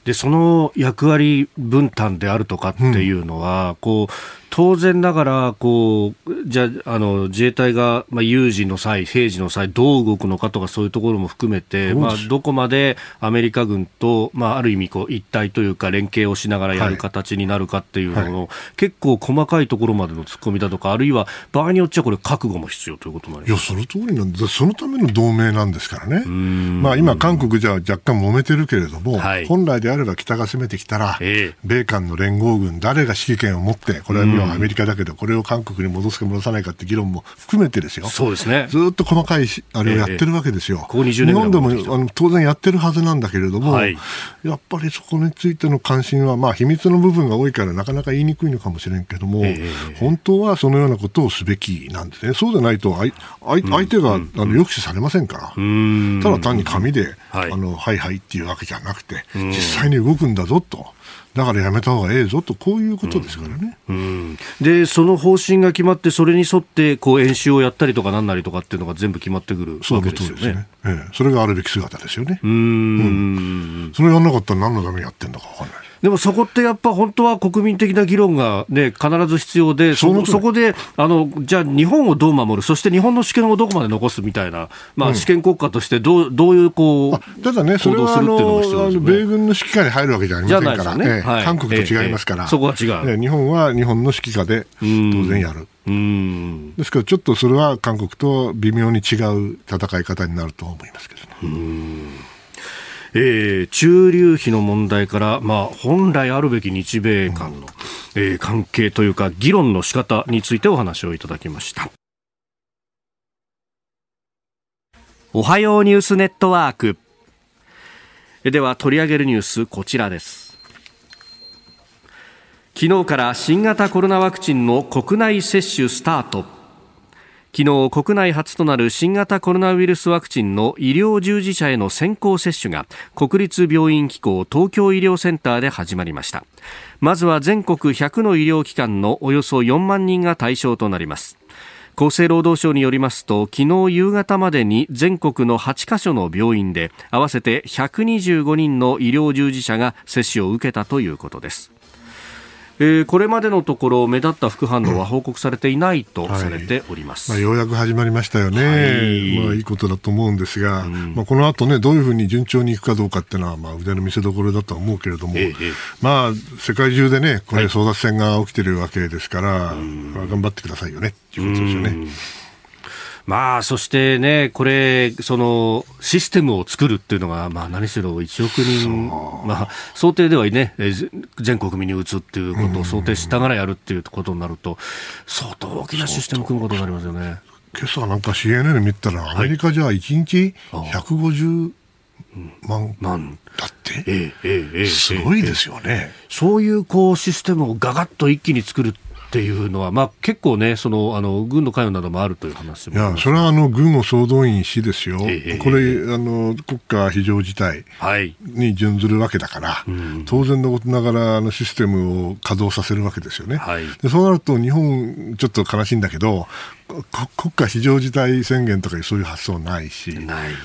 でその役割分担であるとかっていうのは、うん、こう当然ながらこうじゃあの自衛隊が、まあ、有事の際、平時の際どう動くのかとかそういうところも含めて、まあ、どこまでアメリカ軍と、まあ、ある意味こう一体というか連携をしながらやる形になるかっていうのの、はい、結構細かいところまでの突っ込みだとかあるいは場合によってはこれ覚悟も必要ということなんいやその通りなんでそのための同盟なんですからね、まあ、今、韓国じゃ若干揉めてるけれども、はい、本来であれば北が攻めてきたら、えー、米韓の連合軍誰が指揮権を持ってこれはアメリカだけどこれを韓国に戻すか戻さないかって議論も含めてですよ。そうですね。ずっと細かいあれをやってるわけですよ、えー、日本でもあの当然やってるはずなんだけれども、はい、やっぱりそこについての関心は、まあ、秘密の部分が多いからなかなか言いにくいのかもしれんけども、えー、本当はそのようなことをすべきなんですね。そうじゃないと相相手が、あの抑止されませんから、ただ単に紙で、はい、あのはいはいっていうわけじゃなくて、実際に動くんだぞと。だからやめた方がええぞと、こういうことですからね。うん、うん、で、その方針が決まって、それに沿ってこう演習をやったりとかなんなりとかっていうのが全部決まってくるわけですよね。ねええ、それがあるべき姿ですよね。うんうん、それやんなかったら何のためにやってんだか分かんない。でもそこってやっぱ本当は国民的な議論が、ね、必ず必要で、そそこであのじゃあ日本をどう守る、そして日本の主権をどこまで残すみたいな、まあ、主権国家としてどうどういうこうただね、それはあの、ね、米軍の指揮下に入るわけじゃありませんから、ね。はい、韓国と違いますから、そこは違う、日本は日本の指揮下で当然やる。うん。ですから、ちょっとそれは韓国と微妙に違う戦い方になると思いますけどね。えー、中流費の問題から、まあ、本来あるべき日米間の、えー、関係というか議論の仕方についてお話をいただきました。おはようニュースネットワーク。では取り上げるニュースこちらです。昨日から新型コロナワクチンの国内接種スタート。昨日国内初となる新型コロナウイルスワクチンの医療従事者への先行接種が国立病院機構東京医療センターで始まりました。まずは全国100の医療機関のおよそ4万人が対象となります。厚生労働省によりますと昨日夕方までに全国の8カ所の病院で合わせて125人の医療従事者が接種を受けたということです。えー、これまでのところ目立った副反応は報告されていないとされております、はい、まあ、ようやく始まりましたよね、はい、まあ、いいことだと思うんですが、うん、まあ、この後ねどういうふうに順調にいくかどうかっていうのは、まあ、腕の見せ所だとは思うけれども、えまあ、世界中でねこれ争奪戦が起きてるわけですから、はい、頑張ってくださいよね。っていうことですよね。まあ、そしてね、これ、その、システムを作るっていうのが、まあ、何しろ1億人、まあ、想定ではね、全国民に打つっていうことを想定しながらやるっていうことになると、相当大きなシステム組むことになりますよね。今朝なんか CNN 見たら、アメリカじゃ1日150万、万。だって、ええええ、すごいですよね。そういうこうシステムをガガッと一気に作るっていうのは、まあ、結構ね、そのあの軍の関与などもあるという話もいや、それはあの軍を総動員しですよ、えこれあの、国家非常事態に準ずるわけだから、はい、当然のことながらあのシステムを稼働させるわけですよね。はい、でそうなると、日本、ちょっと悲しいんだけど、国家非常事態宣言とかそういう発想ないし、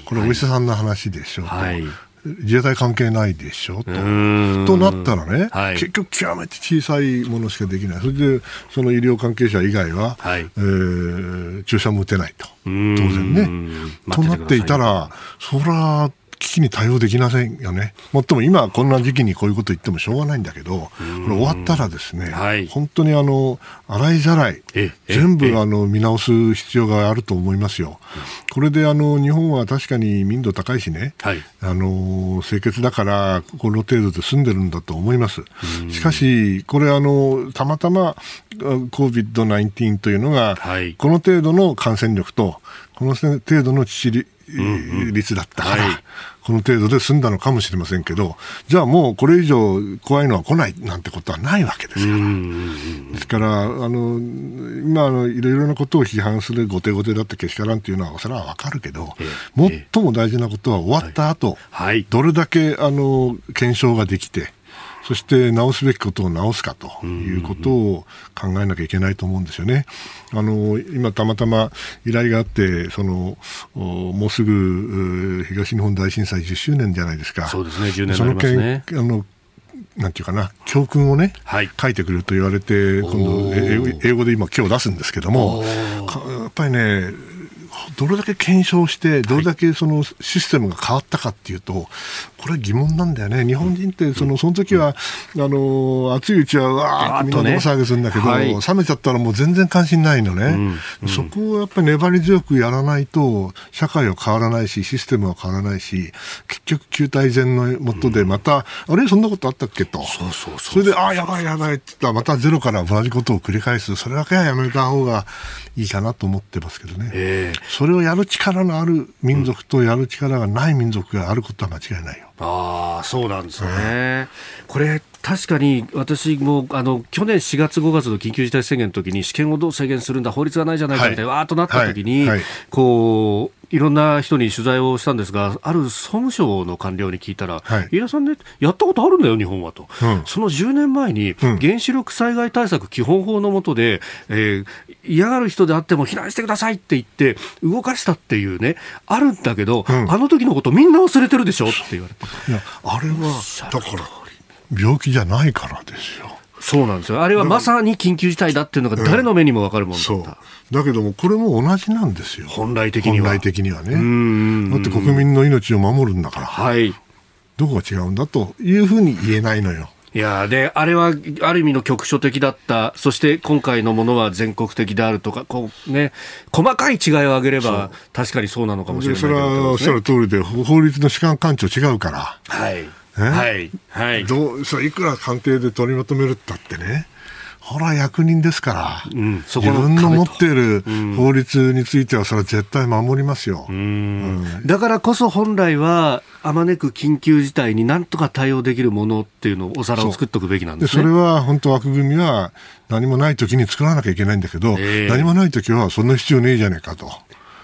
これ、お医者さんの話でしょ、はい、自衛隊関係ないでしょ？と。となったらね、はい、結局極めて小さいものしかできない。それで、その医療関係者以外は、はい、えー、注射も打てないと。当然ね。となっていたら、そら、危機に対応できませんよね。もっとも今こんな時期にこういうこと言ってもしょうがないんだけど、これ終わったらですね、はい、本当にあの、洗いざらい、全部あの見直す必要があると思いますよ。これであの日本は確かに民度高いしね、はい、あの清潔だからこの程度で済んでるんだと思います。しかし、これあの、たまたま COVID-19 というのが、この程度の感染力と、この程度の致死率だったから、この程度で済んだのかもしれませんけど、じゃあもうこれ以上怖いのは来ないなんてことはないわけですから。ですから、あの、今、あの、いろいろなことを批判する後手後手だってけしからんっていうのは、それはわかるけど、最も大事なことは終わった後、はい、どれだけ、あの、検証ができて、そして直すべきことを直すかということを考えなきゃいけないと思うんですよね。あの今、たまたま依頼があってそのもうすぐ東日本大震災10周年じゃないですか。そうですね10年になりますね。そのあのなんていうかな、教訓をね、はい、書いてくると言われて、今度、英語で今、今日出すんですけども、やっぱりね、どれだけ検証して、どれだけそのシステムが変わったかっていうと、これ疑問なんだよね。日本人ってその、その時は、あの、暑いうちは、わーってみんな大騒ぎするんだけど、冷めちゃったらもう全然関心ないのね。そこをやっぱり粘り強くやらないと、社会は変わらないし、システムは変わらないし、結局、旧体前のもとでまた、あれそんなことあったっけと。そうそうそれで、ああ、やばいやばいって言ったら、またゼロから同じことを繰り返す。それだけはやめた方がいいかなと思ってますけどね。えー、それをやる力のある民族とやる力がない民族があることは間違いないよ。ああ、そうなんですね。これ、確かに私もあの去年4月、5月の緊急事態宣言の時に試験をどう制限するんだ、法律がないじゃないかみたいな、はい、わーっとなった時に、はい。はい、こういろんな人に取材をしたんですが、ある総務省の官僚に聞いたら、はい、飯田さんね、やったことあるんだよ、日本はと、うん、その10年前に、原子力災害対策基本法の下で、えー、嫌がる人であっても避難してくださいって言って、動かしたっていうね、あるんだけど、うん、あの時のことみんな忘れてるでしょって言われて。いやあれはだから病気じゃないからですよ。そうなんですよ。あれはまさに緊急事態だっていうのが誰の目にもわかるもんだった。だけども、これも同じなんですよ。本来的には。本来的にはね。だって国民の命を守るんだから。はい。どこが違うんだというふうに言えないのよ。いやで、あれはある意味の局所的だった、そして今回のものは全国的であるとか、こうね、細かい違いを挙げれば、確かにそうなのかもしれない、ね、それはおっしゃる通りで、法律の主観感知違うから。はい。はい。はい。どう、そいくら官邸で取りまとめるったってね。ほら、役人ですから、うん、自分の持っている法律については、それは絶対守りますよ、うん、だからこそ本来は、あまねく緊急事態になんとか対応できるものっていうのを、お皿を作っておくべきなんですね。それは本当、枠組みは何もないときに作らなきゃいけないんだけど、えー、何もないときは、そんな必要ねえじゃねえかと。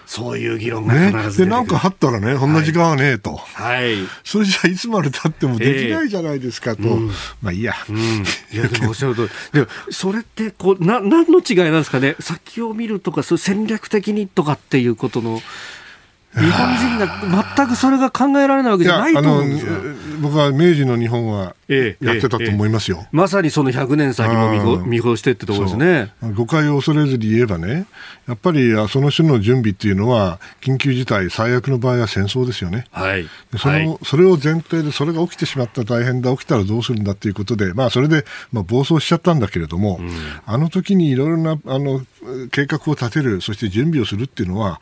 そういう議論が必ず、ね、で、なんかあったらね、こんな時間はねえと。はい。それじゃいつまでたってもできないじゃないですかと。えーうん、まあいいや。うん。いや、でもおっしゃると でも、それって、こう、な、何の違いなんですかね？先を見るとか、そう戦略的にとかっていうことの。日本人が全くそれが考えられないわけじゃないと思うんですよ。僕は明治の日本はやってたと思いますよ。まさにその100年先も見越してってところですね。誤解を恐れずに言えばね、やっぱりその種の準備っていうのは、緊急事態、最悪の場合は戦争ですよね。はい。その、はい、それを前提で、それが起きてしまった大変だ、起きたらどうするんだっていうことで、まあ、それで、まあ、暴走しちゃったんだけれども、うん、あの時にいろいろな、あの、計画を立てる、そして準備をするっていうのは、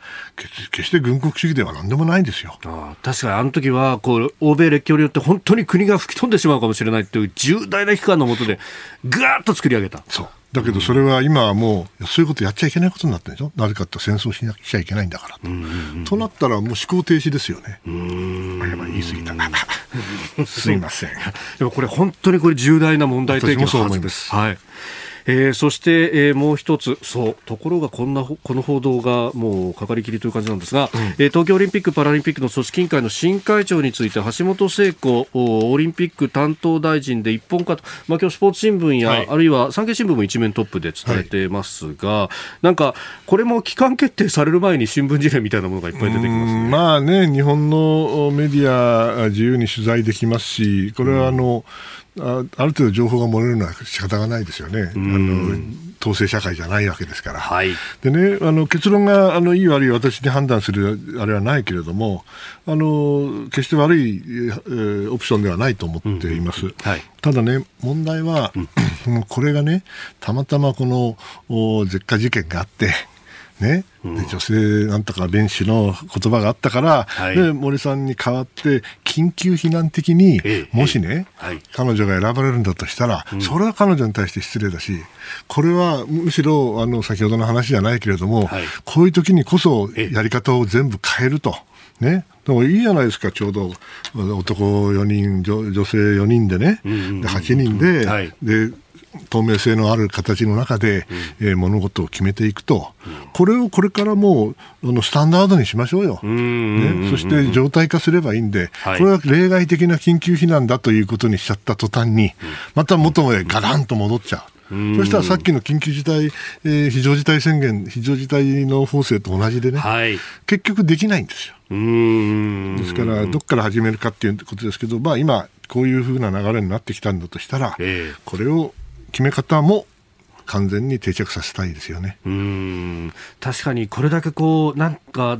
決して軍国主義ではなんでもないんですよ。あ確かにあの時はこう欧米列強によって本当に国が吹き飛んでしまうかもしれないという重大な危機感のもとで、ぐーっと作り上げた。そう。だけどそれは今はもう、そういうことやっちゃいけないことになってるでしょ、なぜかって戦争しなきゃいけないんだから、と。なったら、もう思考停止ですよね、うん。やばい、言い過ぎた、すいません。でもこれ、本当にこれ、重大な問題提起のはず。です。はいえー、そして、えー、もう一つ、そう、ところがこんな、この報道がもうかかりきりという感じなんですが、うん、えー、東京オリンピック・パラリンピックの組織委員会の新会長について、橋本聖子オリンピック担当大臣で一本化と、まあ今日スポーツ新聞や、はい、あるいは産経新聞も一面トップで伝えてますが、はい、なんか、これも期間決定される前に新聞事例みたいなものがいっぱい出てきます、ね、まあね、日本のメディア自由に取材できますし、これはあの、うんあある程度情報が漏れるのは仕方がないですよね。あの統制社会じゃないわけですから。はい、でね、あの結論があのいい悪い私に判断するあれはないけれども、あの決して悪い、えー、オプションではないと思っています。うんはい、ただね、問題は、うん、これがね、たまたまこのお絶火事件があって、ね、で女性なんとか弁士の言葉があったから、はい、で森さんに代わって緊急避難的に、もしね、はい、彼女が選ばれるんだとしたら、うん、それは彼女に対して失礼だしこれはむしろあの先ほどの話じゃないけれども、はい、こういう時にこそやり方を全部変えると。ね、でもいいじゃないですか、ちょうど男4人、女女性4人でね、で8人で、はい、で透明性のある形の中で、うん、えー、物事を決めていくと、うん、これをこれからもうあのスタンダードにしましょうよ、ね、そして状態化すればいいんで、はい、これは例外的な緊急避難だということにしちゃった途端に、また元へガランと戻っちゃう。そしたらさっきの緊急事態、えー、非常事態宣言、非常事態の法制と同じでね、はい、結局できないんですよ。ですから、どこから始めるかっていうことですけど、まあ、今、こういうふうな流れになってきたんだとしたら、えー、これを決め方も完全に定着させたいですよね。うん。確かにこれだけこうなんか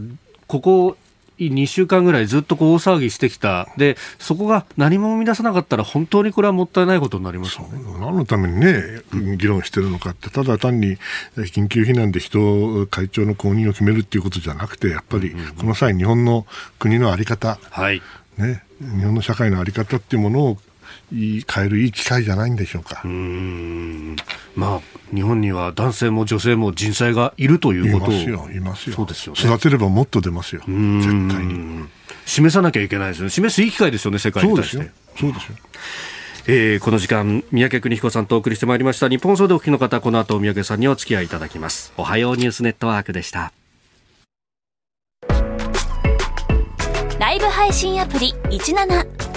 ここ2週間ぐらいずっとこう大騒ぎしてきた、でそこが何も生み出さなかったら、本当にこれはもったいないことになりますよね。何のためにね、議論してるのかって、ただ単に緊急避難で人、会長の後任を決めるっていうことじゃなくて、やっぱりこの際、日本の国の在り方、はい。ね、日本の社会の在り方っていうものをいい変えるいい機会じゃないんでしょうか。うん。まあ日本には男性も女性も人材がいるということを。いますよいますよ。そうですよ、ね、育てればもっと出ますよ。絶対に。示さなきゃいけないですよね示すいい機会ですよね世界に対して。そうですよ。えー、この時間三宅邦彦さんとお送りしてまいりました。日本総でお聞きの方この後三宅さんにお付き合いいただきます。おはようニュースネットワークでした。ライブ配信アプリ17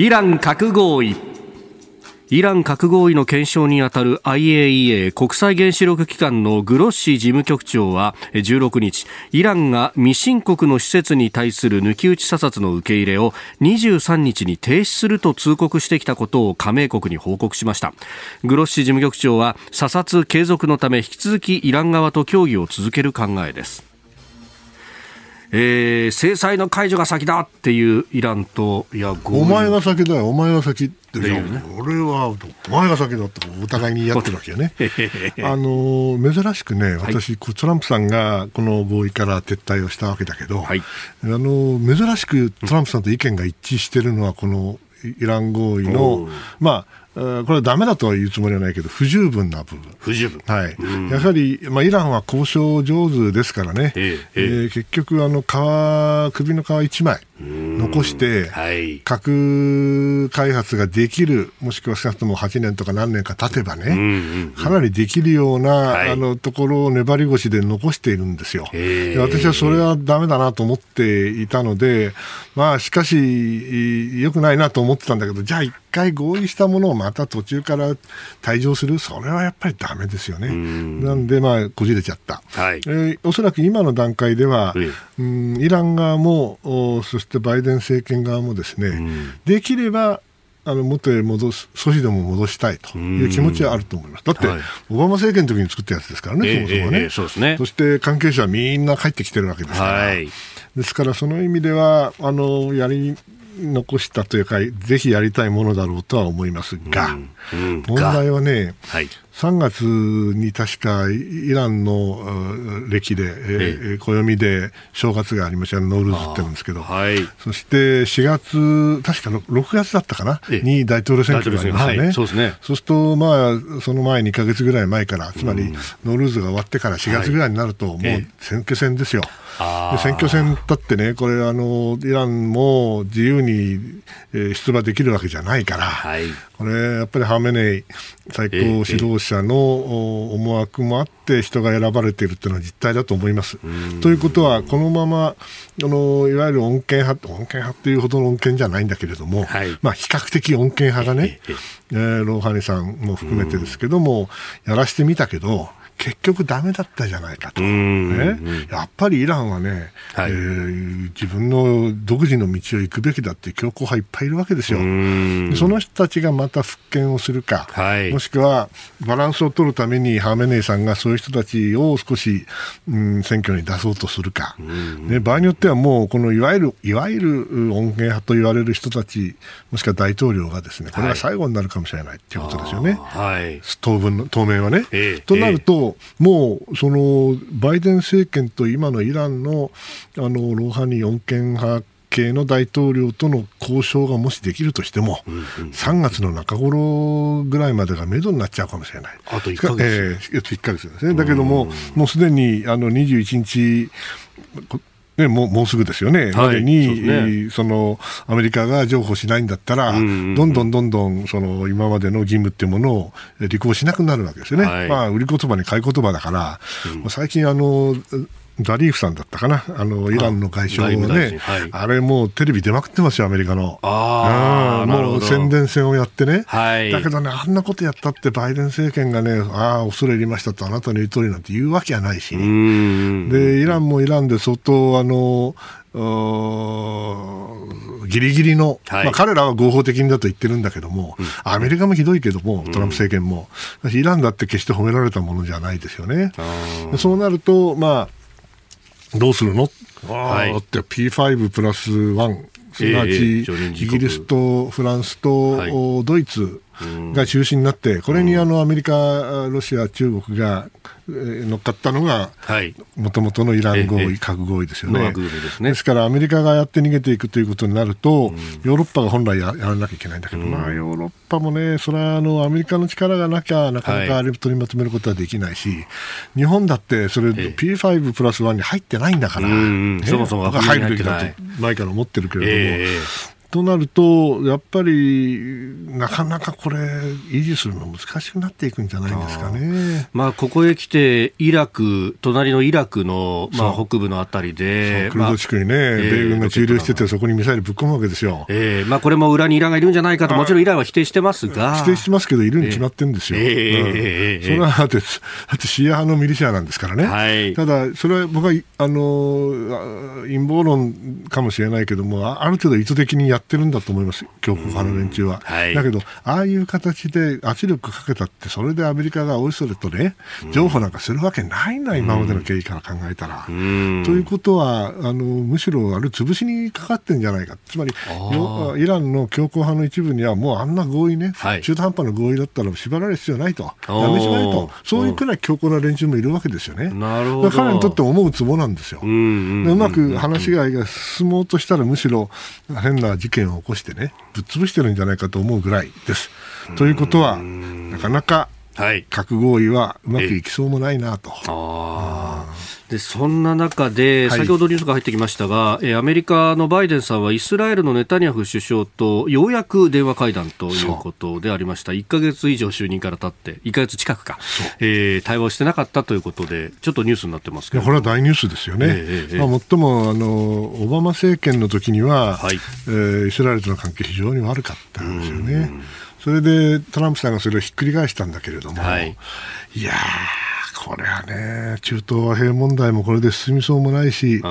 イラン核合意。イラン核合意の検証にあたる IAEA 国際原子力機関のグロッシ事務局長は16日イランが未申告の施設に対する抜き打ち査察の受け入れを23日に停止すると通告してきたことを加盟国に報告しました。グロッシ事務局長は査察継続のため引き続きイラン側と協議を続ける考えです。えー、制裁の解除が先だっていうイランと、いや、お前が先だよ、お前が先って言う、ね、俺は、お前が先だってお互いにやってるわけよね。あの、珍しくね、私、はい、トランプさんがこの合意から撤退をしたわけだけど、はい、あの、珍しくトランプさんと意見が一致してるのは、このイラン合意の、まあ、これはだめだとは言うつもりはないけど、不十分な部分。不十分。はい。やはり、まあ、イランは交渉上手ですからね、えー、えー、結局、あの、皮、首の皮一枚残して、はい、核開発ができる、もしくは少なくとも8年とか何年か経てばね、かなりできるような、はい、あの、ところを粘り腰で残しているんですよ。私はそれはだめだなと思っていたので、まあ、しかし、良くないなと思ってたんだけど、じゃあ一回合意したものをまた途中から退場する、それはやっぱりだめですよね。なんで、まあ、こじれちゃった。はい、えー、おそらく今の段階では、うん、イラン側も、そしてバイデン政権側もですね、できればあの元へ戻す、阻止でも戻したいという気持ちはあると思います。だって、はい、オバマ政権の時に作ったやつですからね、そもそもね。えーえー、そうですね。そして関係者はみんな帰ってきてるわけですから。はい、ですから、その意味では、あの、やり残したというか、ぜひやりたいものだろうとは思いますが、うんうん、問題はね、はい、3月に確かイランの歴で、えー、暦で正月がありました。ノールーズって言うんですけど、はい、そして4月、確か6月だったかな、に大統領選挙がありましたね、はい、そうですね。そうすると、まあ、その前2か月ぐらい前から、つまりノールーズが終わってから4月ぐらいになると、もう選挙戦ですよ。で選挙戦だってね、これあの、イランも自由に、えー、出馬できるわけじゃないから、はい、これ、やっぱりハーメネイ最高指導者の思惑もあって、人が選ばれているというのは実態だと思います。ということは、このままあのいわゆる恩恵派、恩恵派というほどの恩恵じゃないんだけれども、はい、まあ、比較的恩恵派がね、えー、ローハニさんも含めてですけども、やらしてみたけど、結局だめだったじゃないかと、ね、やっぱりイランはね、はい、えー、自分の独自の道を行くべきだって強硬派いっぱいいるわけですよ。その人たちがまた復権をするか、はい、もしくはバランスを取るためにハーメネイさんがそういう人たちを少し、うん、選挙に出そうとするか、ね、場合によってはもうこのいわゆるいわゆる恩恵派と言われる人たち、もしくは大統領がですねこれが最後になるかもしれないということですよね、はい、当分の当面はね。えー、となると、もうそのバイデン政権と今のイランのあのローハニ四権派系の大統領との交渉がもしできるとしても、うんうん、3月の中頃ぐらいまでが目処になっちゃうかもしれない。あと1か月、えー、1ヶ月ですね。だけども、もうすでにあの21日、ね、もうもうすぐですよね、までに、ね、そのアメリカが譲歩しないんだったら、どんどんどんどんその今までの義務っていうものを履行しなくなるわけですよね、はい、まあ、売り言葉に買い言葉だから、うん、最近あの、ザリーフさんだったかな、あのイランの外相をね、はい、あれもうテレビ出まくってますよ、アメリカの。ああ、もう宣伝戦をやってね、はい、だけどね、あんなことやったって、バイデン政権がね、ああ、恐れ入りましたと、あなたの言う通りなんて言うわけはないし、ね、でイランもイランで相当、あのギリギリの、はい、まあ、彼らは合法的にだと言ってるんだけども、うん、アメリカもひどいけども、トランプ政権も、うん、イランだって決して褒められたものじゃないですよね。そうなると、まあ、どうするの、はい、って P5 プラス1、すなわち、イギリスとフランスと、はい、ドイツが中心になって、これにあのアメリカ、ロシア、中国が乗っかったのが、もともとのイラン合意、核合意ですよね。ですから、アメリカがやって逃げていくということになると、ヨーロッパが本来やらなきゃいけないんだけど、まあ、ヨーロッパもね、それはあのアメリカの力がなきゃ、なかなかあれ取りまとめることはできないし、日本だって、それ、P5 プラス1に入ってないんだから、そもそも入るべきだと前から思ってるけれども、となると、やっぱりなかなかこれ、維持するの難しくなっていくんじゃないですかね。まあ、ここへ来て、イラク、隣のイラクの、まあ、北部のあたりで、クルド地区にね、まあ、米軍が駐留してて、そこにミサイルぶっ込むわけですよ。えーまあ、これも裏にイランがいるんじゃないかと、もちろんイランは否定してますが。否定してますけど、いるに決まってるんですよ。えー、それはだって、だってシーア派のミリシアなんですからね。はい、ただ、それは僕はあの陰謀論かもしれないけども、ある程度意図的にややってるんだと思います、強硬派の連中は。はい、だけど、ああいう形で圧力かけたって、それでアメリカがおいそれとね、譲歩なんかするわけないな、今までの経緯から考えたら。ということは、あのむしろあれ、潰しにかかってんじゃないか、つまりイランの強硬派の一部には、もうあんな合意ね、はい、中途半端な合意だったら縛られる必要ないと、やめちまえと、そういうくらい強硬な連中もいるわけですよね。なるほど。彼にとって思うツボなんですよ。うまく話し合いが進もうとしたら、むしろ変な事事件を起こしてね、ぶっ潰してるんじゃないかと思うぐらいです。ということは、なかなか核合意はうまくいきそうもないなと。でそんな中で、先ほどニュースが入ってきましたが、はい、アメリカのバイデンさんはイスラエルのネタニヤフ首相とようやく電話会談ということでありました、1か月以上就任から経って、1か月近くか、えー、対話してなかったということで、ちょっとニュースになってますけどこれは大ニュースですよね、えー、まあ、最もあのオバマ政権の時には、はい。えー、イスラエルとの関係、非常に悪かったんですよね。それでトランプさんがそれをひっくり返したんだけれども、はい、いやー、これはね、中東和平問題もこれで進みそうもないし、イ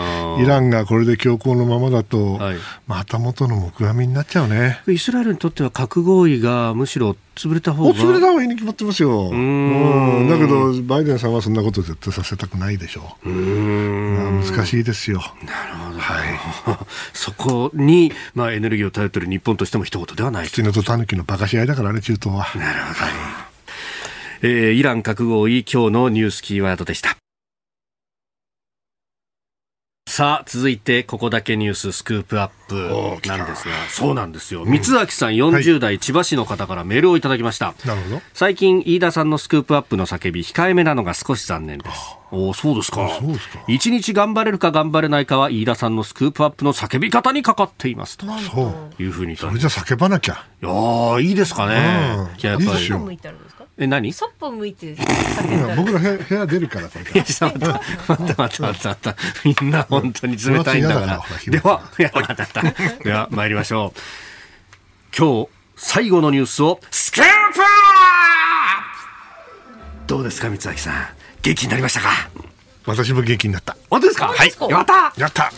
ランがこれで強硬のままだと、はい、また元の木阿弥になっちゃうね。イスラエルにとっては核合意がむしろ潰れた方が潰れた方がいいに決まってますよ。うんだけど、バイデンさんはそんなこと絶対させたくないでしょう。うん難しいですよ。なるほど。はい、そこに、まあ、エネルギーを頼っている日本としても一言ではない。キツとタヌキの馬鹿し合いだからね、中東は。なるほど。えー、イラン核合意今日のニュースキーワードでしたさあ、続いて、ここだけニューススクープアップなんですが、そうなんですよ。三脇さん40代、千葉市の方からメールをいただきました。なるほど。最近、飯田さんのスクープアップの叫び、控えめなのが少し残念です。おそうですか。そうですか。一日頑張れるか頑張れないかは、飯田さんのスクープアップの叫び方にかかっていますと。そういうふうに。それじゃ叫ばなきゃ。いやいいですかね。いや、やっぱり。え、何？そっぽ向いて僕ら部屋出るから、これから。待って待って待って待って。みんな本当に冷たいんだから。では、いや、待った。では、参りましょう。今日、最後のニュースを、スクープどうですか、三崎さん。元気になりましたか？私も元気になった。本当ですか？はい。やったやった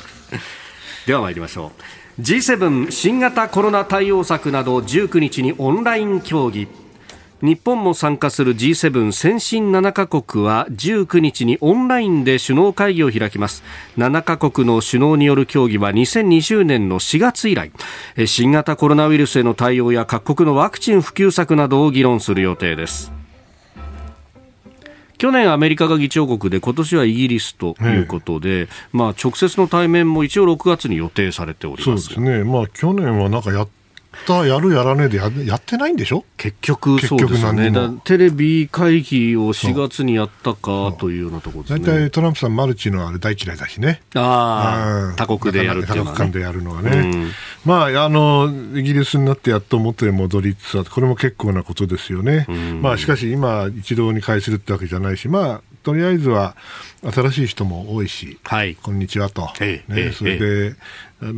では参りましょう。G7 新型コロナ対応策など19日にオンライン協議。日本も参加する G7 先進7カ国は19日にオンラインで首脳会議を開きます。7カ国の首脳による協議は2020年の4月以来。新型コロナウイルスへの対応や各国のワクチン普及策などを議論する予定です。去年アメリカが議長国で今年はイギリスということで、まあ、直接の対面も一応6月に予定されております。そうですね、まあ、去年はなんかやっったやるやらねえでややってないんでしょ？結局そうですね。テレビ会議を4月にやったかというようなところですね。大体トランプさんマルチのあれ大嫌いだしね。ああ他国でやるっていうのは、ね、他国間でやるのはね、うん、まああのイギリスになってやっと元へ戻りつつあってこれも結構なことですよね、うん、まあしかし今一堂に会するってわけじゃないしまあとりあえずは新しい人も多いし、はい、こんにちはと、ね、それで、あの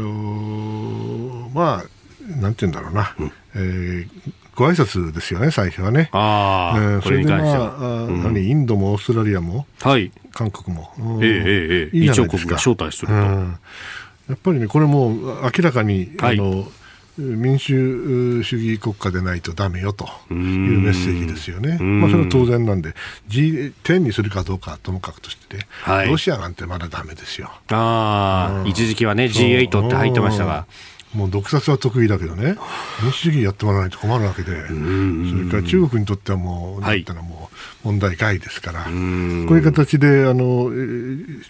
ー、まあなんて言うんだろうな、うん、えー、ご挨拶ですよね、最初はね。あえー、それで、まあ、うん、何インドもオーストラリアも、はい、韓国も、ええええ、いいじゃないですか。招待すると、うん、やっぱりね、これも明らかに、はい、あの民主主義国家でないとだめよというメッセージですよね、まあ、それは当然なんで、G10 にするかどうかともかくとして、はい、ロシアなんてまだだめですよ。あ一時期はね、G8 って入ってましたが。もう独殺は得意だけどね、民主主義やってもらわないと困るわけで、それから中国にとってはもう、はい、なんていうのもう問題外ですから、こういう形であの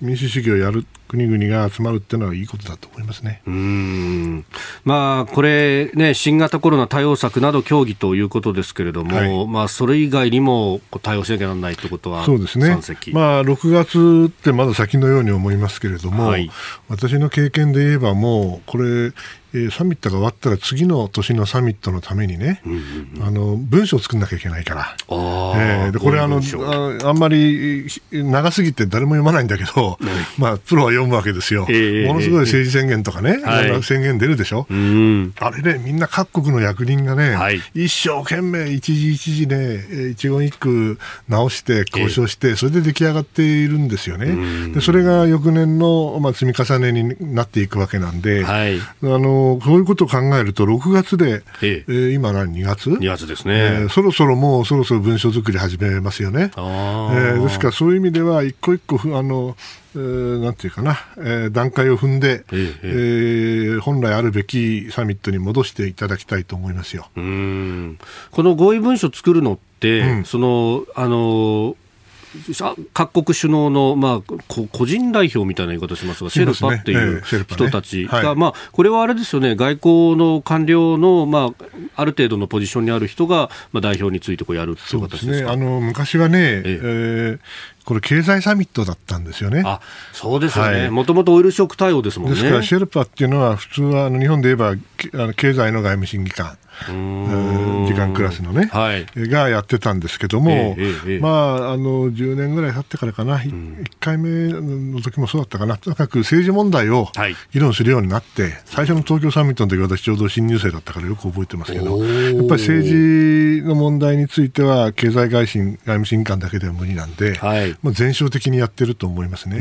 民主主義をやる国々が集まるっていうのはいいことだと思いますね。うん。まあ、これ、ね、新型コロナ対応策など協議ということですけれども、はい、まあ、それ以外にも対応しなきゃならないということは、そうですね、まあ、6月ってまだ先のように思いますけれども、はい、私の経験で言えば、もうこれ、えー、サミットが終わったら次の年のサミットのためにね、うんうん、あの文章を作んなきゃいけないから、えー、でこれあのあ、あんまり長すぎて誰も読まないんだけど、まあ、プロは読むわけですよ、えー、ものすごい政治宣言とかね、はい、宣言出るでしょ、うん、あれね、みんな各国の役人がね、はい、一生懸命、一時一時ね、一言一句直して交渉して、それで出来上がっているんですよね、でそれが翌年の、まあ、積み重ねになっていくわけなんで、はい、あののそういうことを考えると、6月で、ええ。ー、今何、2月 ?2 月ですね、えー、そろそろもう、そろそろ文書作り始めますよね。えー、ですから、そういう意味では、一個一個あの、えー、なんていうかな、えー、段階を踏んで、えええー、本来あるべきサミットに戻していただきたいと思いますよ。うん。この合意文書作るのって、うん、そのあの各国首脳の、まあ、個人代表みたいな言い方しますが、シェルパっていう人たちが、まあ、これはあれですよね、外交の官僚の、まあ、ある程度のポジションにある人が、まあ、代表についてこうやるっていう形ですね、あの昔はね、えええーこれ、経済サミットだったんですよね。あそうですよね、もともとオイルショック対応ですもんね。ですから、シェルパっていうのは、普通はあの日本で言えば、あの経済の外務審議官。時間クラスのね、はい、がやってたんですけども、えええ、まあ、あの10年ぐらい経ってからかな、うん、1回目の時もそうだったかな、とにかく政治問題を議論するようになって、はい、最初の東京サミットの時私、ちょうど新入生だったからよく覚えてますけど、やっぱり政治の問題については、経済外信外務審議官だけでは無理なんで、はい、まあ、全勝的にやってると思いますね。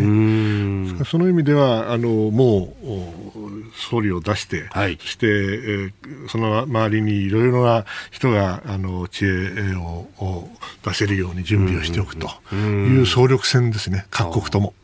その意味ではあのもう総理を出して、はい、そして、えー、その周りににいろいろな人があの知恵を出せるように準備をしておくという総力戦ですね、各国とも。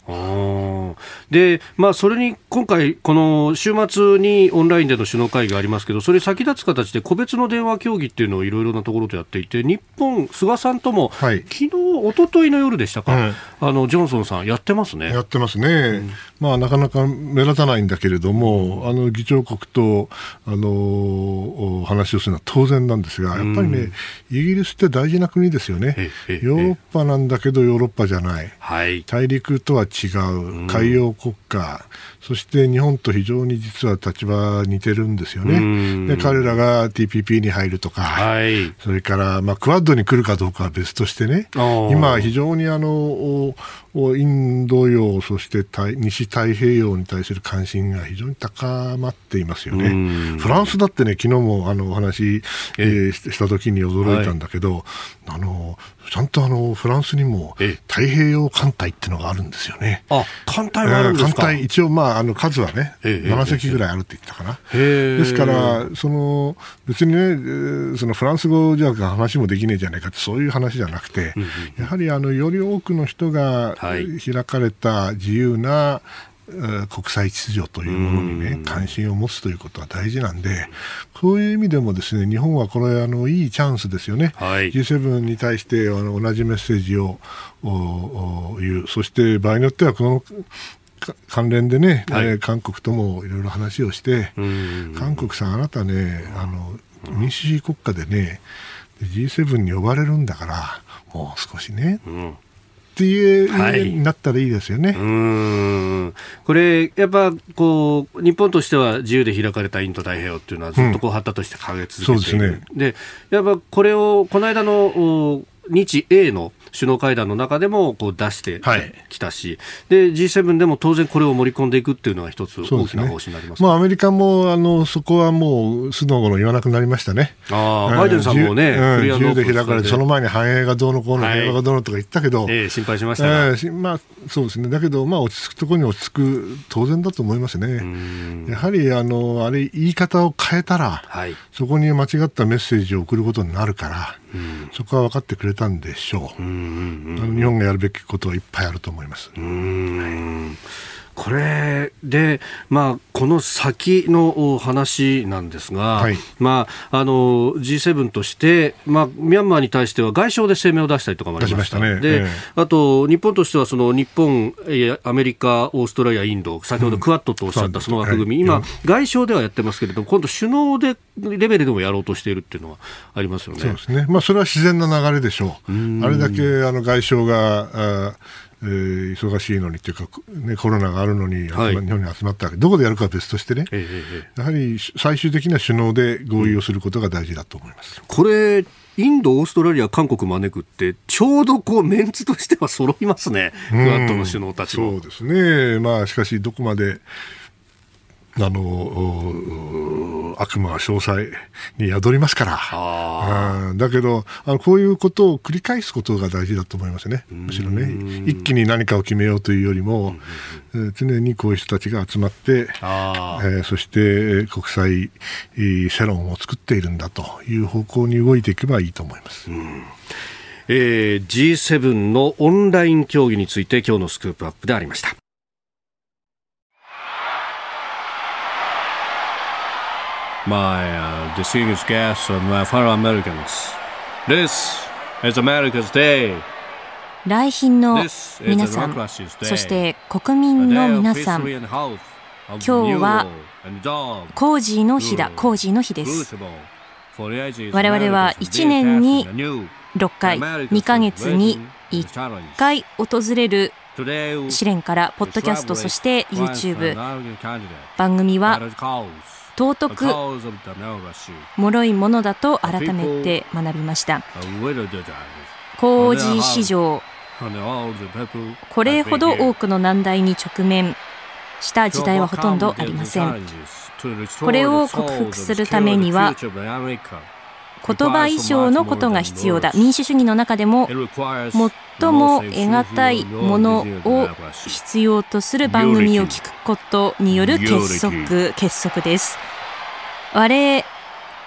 で、まあ、それに今回、この週末にオンラインでの首脳会議がありますけど、それ先立つ形で個別の電話協議っていうのをいろいろなところとやっていて、日本、菅さんとも、はい、昨日一昨日の夜でしたか、はい、あのジョンソンさん、やってますね。やってますね、うん、まあ、なかなか目立たないんだけれども、あの議長国とあの話をするのは当然なんですが、やっぱりね、イギリスって大事な国ですよね、ヨーロッパなんだけど、ヨーロッパじゃない、はい、大陸とは違う、海洋国家、そして日本と非常に実は立場似てるんですよね。で彼らが TPP に入るとか、はい、それから、まあ、クワッドに来るかどうかは別としてね、今、非常にあのインド洋、そして西太平洋に対する関心が非常に高まっていますよね。フランスだってね、昨日もあのお話、えー、した時に驚いたんだけど、はい、あのちゃんとあのフランスにも太平洋艦隊っていうのがあるんですよね。あ、艦隊もあるんですか、艦隊、一応、まあ、あの数はね、7隻ぐらいあるって言ったかな。ですから、その別にね、そのフランス語じゃ話もできねえじゃないかって、そういう話じゃなくて、やはりあのより多くの人が開かれた自由な、国際秩序というものにね、関心を持つということは大事なんで、こういう意味でもですね、日本はこれ、あの、いいチャンスですよね。はい、G7 に対してあの同じメッセージを言う。そして場合によっては、この関連でね、はい、韓国ともいろいろ話をして、韓国さん、あなたね、あの民主主義国家でね、G7 に呼ばれるんだから、もう少しね、うんっていう、になったらいいですよね。うん。これ、やっぱこう日本としては自由で開かれたインド太平洋っていうのはずっとこう発達として掲げ続けている、うん、そうですね、でやっぱこれをこの間の日英の首脳会談の中でもこう出してきたし、はい、で G7 でも当然これを盛り込んでいくっていうのは一つ大きな方針になります、ね、まあ、アメリカもあのそこはもう素のもの言わなくなりましたね。あバイデンさんもね、うん、自由で開かれて、その前に繁栄がどうのこうの、平和がどうのとか言ったけど、はい、えー、心配しましたえー、まあ、そうですね、だけど、まあ、落ち着くところに落ち着く、当然だと思いますね。やはりあのあれ、言い方を変えたら、はい、そこに間違ったメッセージを送ることになるから、うん、そこは分かってくれたんでしょう。うんうんうん、日本がやるべきことはいっぱいあると思います。うんこれで、まあ、この先の話なんですが、はい、まあ、あの G7 として、まあ、ミャンマーに対しては外相で声明を出したりとかもありました。ね、で、ええ、あと日本としてはその日本、アメリカ、オーストラリア、インド、先ほどクワッドとおっしゃったその枠組み、うん、今、外相ではやってますけれども、今度、首脳でレベルでもやろうとしているっていうのはありますよね。そうですね。まあ、それは自然な流れでしょう。あれだけあの外相があえー、忙しいのにというか、ね、コロナがあるのに、はい、日本に集まったわけ。どこでやるかは別としてね、えー、やはり最終的な首脳で合意をすることが大事だと思います。これインド、オーストラリア、韓国招くって、ちょうどこうメンツとしては揃いますね、クアッドの首脳たちも。そうですね、まあ、しかし、どこまであの悪魔は詳細に宿りますから。だけどあのこういうことを繰り返すことが大事だと思いますね。むしろね。一気に何かを決めようというよりも、えー、常にこういう人たちが集まって、えー、そして国際世論を作っているんだという方向に動いていけばいいと思います。えー、G7 のオンライン協議について今日のスクープアップでありました。My uh, distinguished guests and my fellow Americans, this is America's day. 来賓の皆さん、そして国民の皆さん、今日はコージーの日だ、コージーの日です。我々は1年に6回、2ヶ月に1回訪れる試練からポッドキャストそして YouTube 番組は尊く脆いものだと改めて学びました。工事市場これほど多くの難題に直面。した時代はほとんどありません。これを克服するためには言葉以上のことが必要だ。民主主義の中でも最も得難いものを必要とする番組を聞くことによる結束結束です。我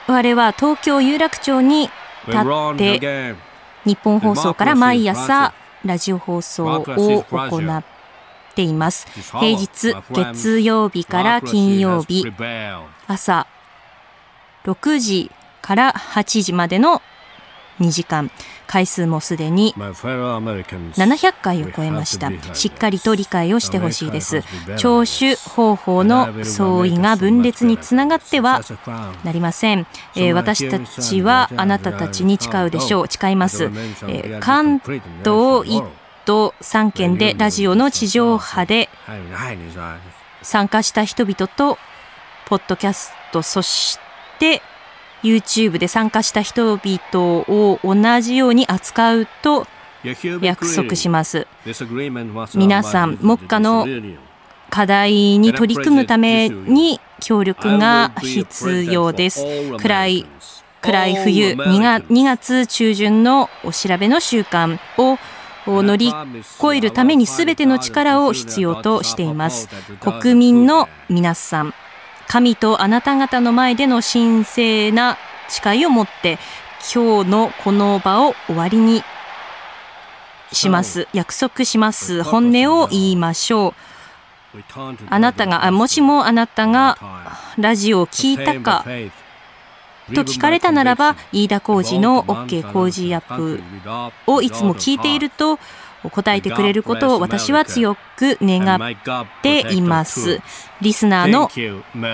々は東京有楽町に立って日本放送から毎朝ラジオ放送を行っています。平日月曜日から金曜日朝6時から8時までの2時間。回数もすでに700回を超えました。しっかりと理解をしてほしいです。聴取方法の相違が分裂につながってはなりません、えー、私たちはあなたたちに誓うでしょう。誓います、えー、関東1都3県でラジオの地上波で参加した人々とポッドキャストそして YouTube で参加した人々を同じように扱うと約束します。皆さん、目下の課題に取り組むために協力が必要です。暗い暗い冬 2, 月2月中旬のお調べの習慣を乗り越えるために全ての力を必要としています。国民の皆さん、神とあなた方の前での神聖な誓いを持って今日のこの場を終わりにします。約束します。本音を言いましょう。あなたがもしもあなたがラジオを聞いたかと聞かれたならば飯田浩二の OK 工事アップをいつも聞いていると答えてくれることを私は強く願っています。リスナーの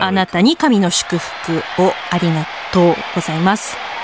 あなたに神の祝福をありがとうございます。